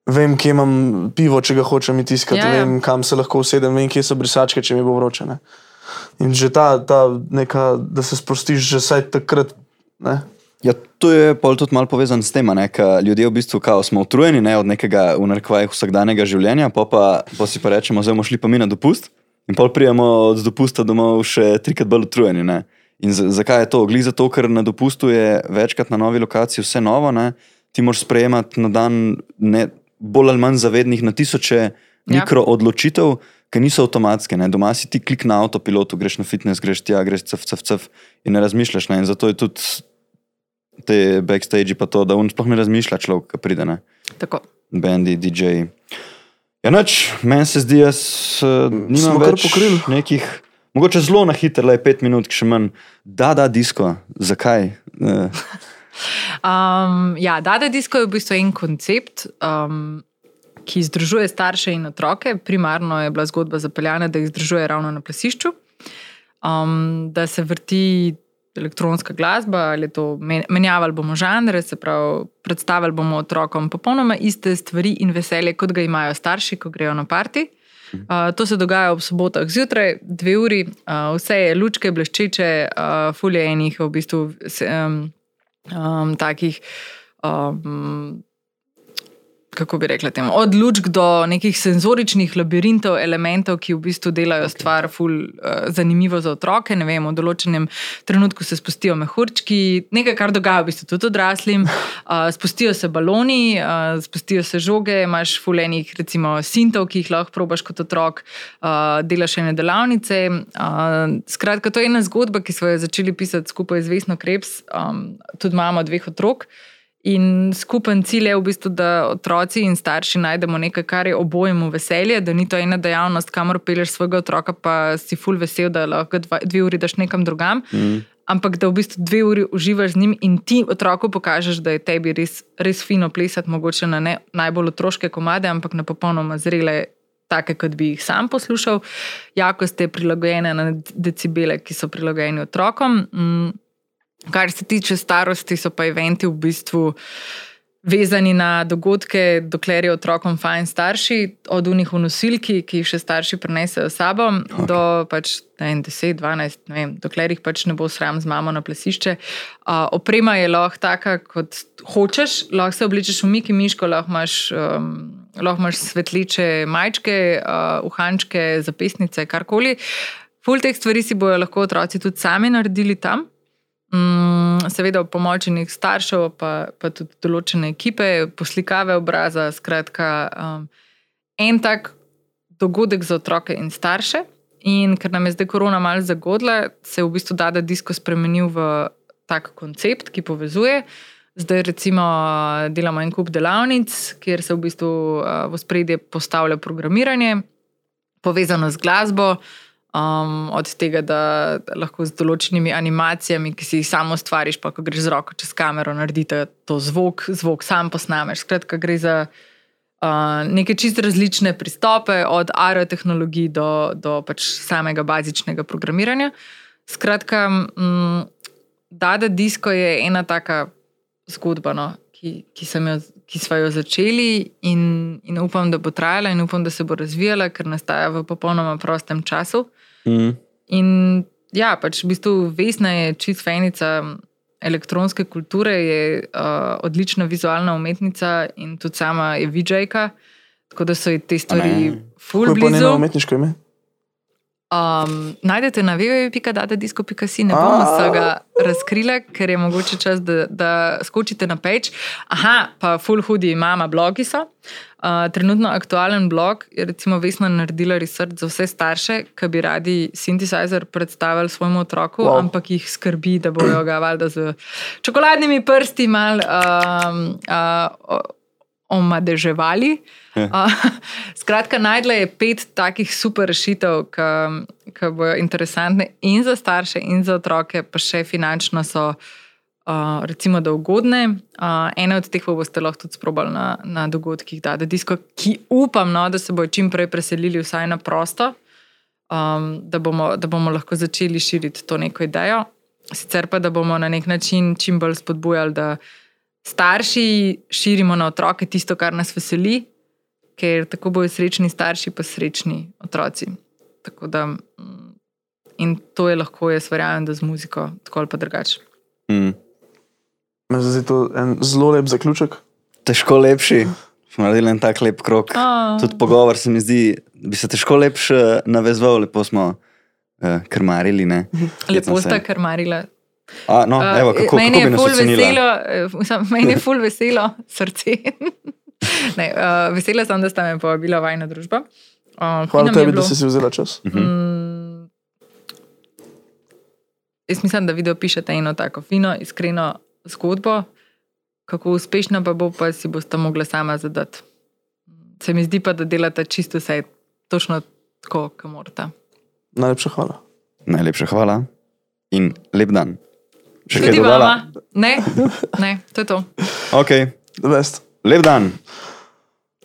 vem, kje imam pivo, če ga hočem tiskati, Ja, ja, ja. vem, kam se lahko usedem, vem, kje so brisačke, če mi bo vroče. Ne. In že ta, ta neka, da se sprostiš, že saj takrat. Ne. Ja, to je pol tudi malo povezano s tem, da ljudje v bistvu kao, smo utrujeni ne, od nekega v vsakdanjega življenja, pa, pa, pa si pa rečemo, zdaj bomo šli pa mi na dopust in pol prijemo od dopusta domov še trikrat bolj utrujeni. Ne. In z, zakaj je to? Gli zato, ker na dopustu je večkrat na novi lokaciji vse novo, ne. ti moraš sprejemati na dan ne, bolj ali manj zavednih na tisoče Ja. mikro odločitev, ki niso avtomatske. Ne. Doma si ti klik na avtopilotu, greš na fitness, greš tja, greš cf, cf, cf in ne razmišljaš. Ne. In zato je tudi te backstage pa to, da on sploh ne razmišlja človek, ki pride, ne. Tako. Bendi, DJ. Ja, noč, meni se zdi, nimam Smo kar več pokrili. nekih, mogoče zelo na hitro, le pet minut, še manj. Da, da, disko, zakaj? Uh, Um, ja, Dada Disko je v bistvu en koncept, um, ki združuje starše in otroke. Primarno je bila zgodba zapeljana, da jih združuje ravno na plesišču, um, da se vrti elektronska glasba ali to men- menjavali bomo žanre, se pravi, predstavili bomo otrokom popolnoma iste stvari in veselje, kot ga imajo starši, ko grejo na parti. Uh, to se dogaja ob sobotah zjutraj, dve uri, uh, vse je lučke, bleščeče, uh, fulje enih v bistvu. Um, um, takih, um, kako bi rekla, temu, od lučk do nekih senzoričnih labirintov, elementov, ki v bistvu delajo okay. stvar ful uh, zanimivo za otroke. Ne vem, v določenem trenutku se spustijo mehurčki, nekaj, kar dogaja v bistvu tudi odraslim. Uh, spustijo se baloni, uh, spustijo se žoge, imaš fulenih, recimo, sintov, ki jih lahko probaš kot otrok, uh, delaš ene delavnice. Uh, skratka, to je ena zgodba, ki smo jo začeli pisati skupaj z Vesno Krebs, um, tudi imamo dveh otrok. In skupen cilj je v bistvu, da otroci in starši najdemo nekaj, kar je obojemu veselje, da ni to ena dejavnost, kamor peleš svojega otroka, pa si full vesel, da lahko dva, dve uri daš nekam drugam. mm, Ampak da v bistvu dve uri uživaš z njim in ti otroku pokažeš, da je tebi res, res fino plesati, mogoče na ne najbolj otroške komade, ampak na popolnoma zrele, take, kot bi jih sam poslušal. Jakost je prilagojena na decibele, ki so prilagojeni otrokom. Mm. Kar se tiče starosti, so pa eventi v bistvu vezani na dogodke, dokler je otrokom fajn starši, od unih v nosilki, ki jih še starši prenesejo sabo, okay. do pač vem, 10, 12, ne vem, dokler jih pač ne bo sram z mamo na plesišče. Uh, oprema je lahko taka, kot hočeš, lahko se oblečeš v Miki Miško, lahko imaš, um, lahko imaš svetleče majčke, uh, uhančke, zapisnice, karkoli. Ful teh stvari si bojo lahko otroci tudi sami naredili tam. Mm, seveda, pomoč nekih staršev, pa, pa tudi določene ekipe, poslikave obraza. Skratka, um, en tak dogodek za otroke in starše. In ker nam je zdaj korona malo zagodla, se je v bistvu Dada Disko spremenil v tak koncept, ki povezuje. Zdaj, recimo, delamo en kup delavnic, kjer se v bistvu uh, v spredje postavlja programiranje, povezano z glasbo. Um, od tega, da lahko z določenimi animacijami, ki si jih samo stvariš, pa ko greš z roko čez kamero, naredite to zvok, zvok sam posnameš. Skratka, gre za uh, neke čisto različne pristope, od aerotehnologij do, do pač samega bazičnega programiranja. Skratka, um, Dada Disko je ena taka zgodba, no, ki, ki, jo, ki smo jo začeli in, in upam, da bo trajala in upam, da se bo razvijala, ker nastaja v popolnoma prostem času. Mm. In ja, pač v bistvu Vesna je čist fejnica elektronske kulture, je uh, odlična vizualna umetnica in tudi sama je vidžajka. Tako da so te stvari fully blizu. Kako je njeno umetniško ime? Um, najdete na www.datadisko.si, ne bom vsega razkrila, ker je mogoče čas, da, da skočite na peč. Aha, pa full hudi imamo blogi so. Uh, trenutno aktualen blog je recimo Vesna naredila research za vse starše, ki bi radi synthesizer predstavili svojemu otroku, wow. ampak jih skrbi, da bojo ga valjda z čokoladnimi prsti mal um, uh, omadeževali. Uh, skratka, najdla je pet takih super rešitev, ki bodo interesantne in za starše, in za otroke, pa še finančno so, uh, recimo, da ugodne. Uh, ene od teh boste lahko tudi sprobali na, na dogodkih, da, da, disko, ki upam, no, da se bodo čim prej preselili vsaj na prosto, um, da, bomo, da bomo lahko začeli širiti to neko idejo. Sicer pa, da bomo na nek način čim bolj spodbujali, da starši širimo na otroke tisto, kar nas veseli ker tako bojo srečni starši, pa srečni otroci. Da, mm, in to je lahko, jaz verjamem, da z muziko tako ali pa drugače. Mm. Zdaj je to en zelo lep zaključek. Težko lepši. Smo naredili en tak lep krok. Oh. Tudi pogovor se mi zdi, da bi se težko lepše navezval, lepo smo uh, krmarili. Ne? Lepo sta krmarila. A, no, evo, kako, uh, meni, je veselo, uh, meni je ful veselo srce. ne, uh, vesela sem, da ste me povabili v vajno družbo. Uh, Hvala tebi, bilo... da si si vzela čas. Mhm. Mm, jaz mislim, da video pišete eno tako fino, iskreno zgodbo, kako uspešna pa bo, pa si boste mogli sama zadati. Se mi zdi pa, da delate čisto vse, točno tako, kot morate. Najlepša hvala. Najlepša hvala in lep dan. Še kaj dodala? Ne, ne, to je to. Ok. The best. Lep dan.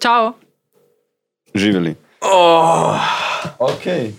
Čau. Živeli. Oh. Okay.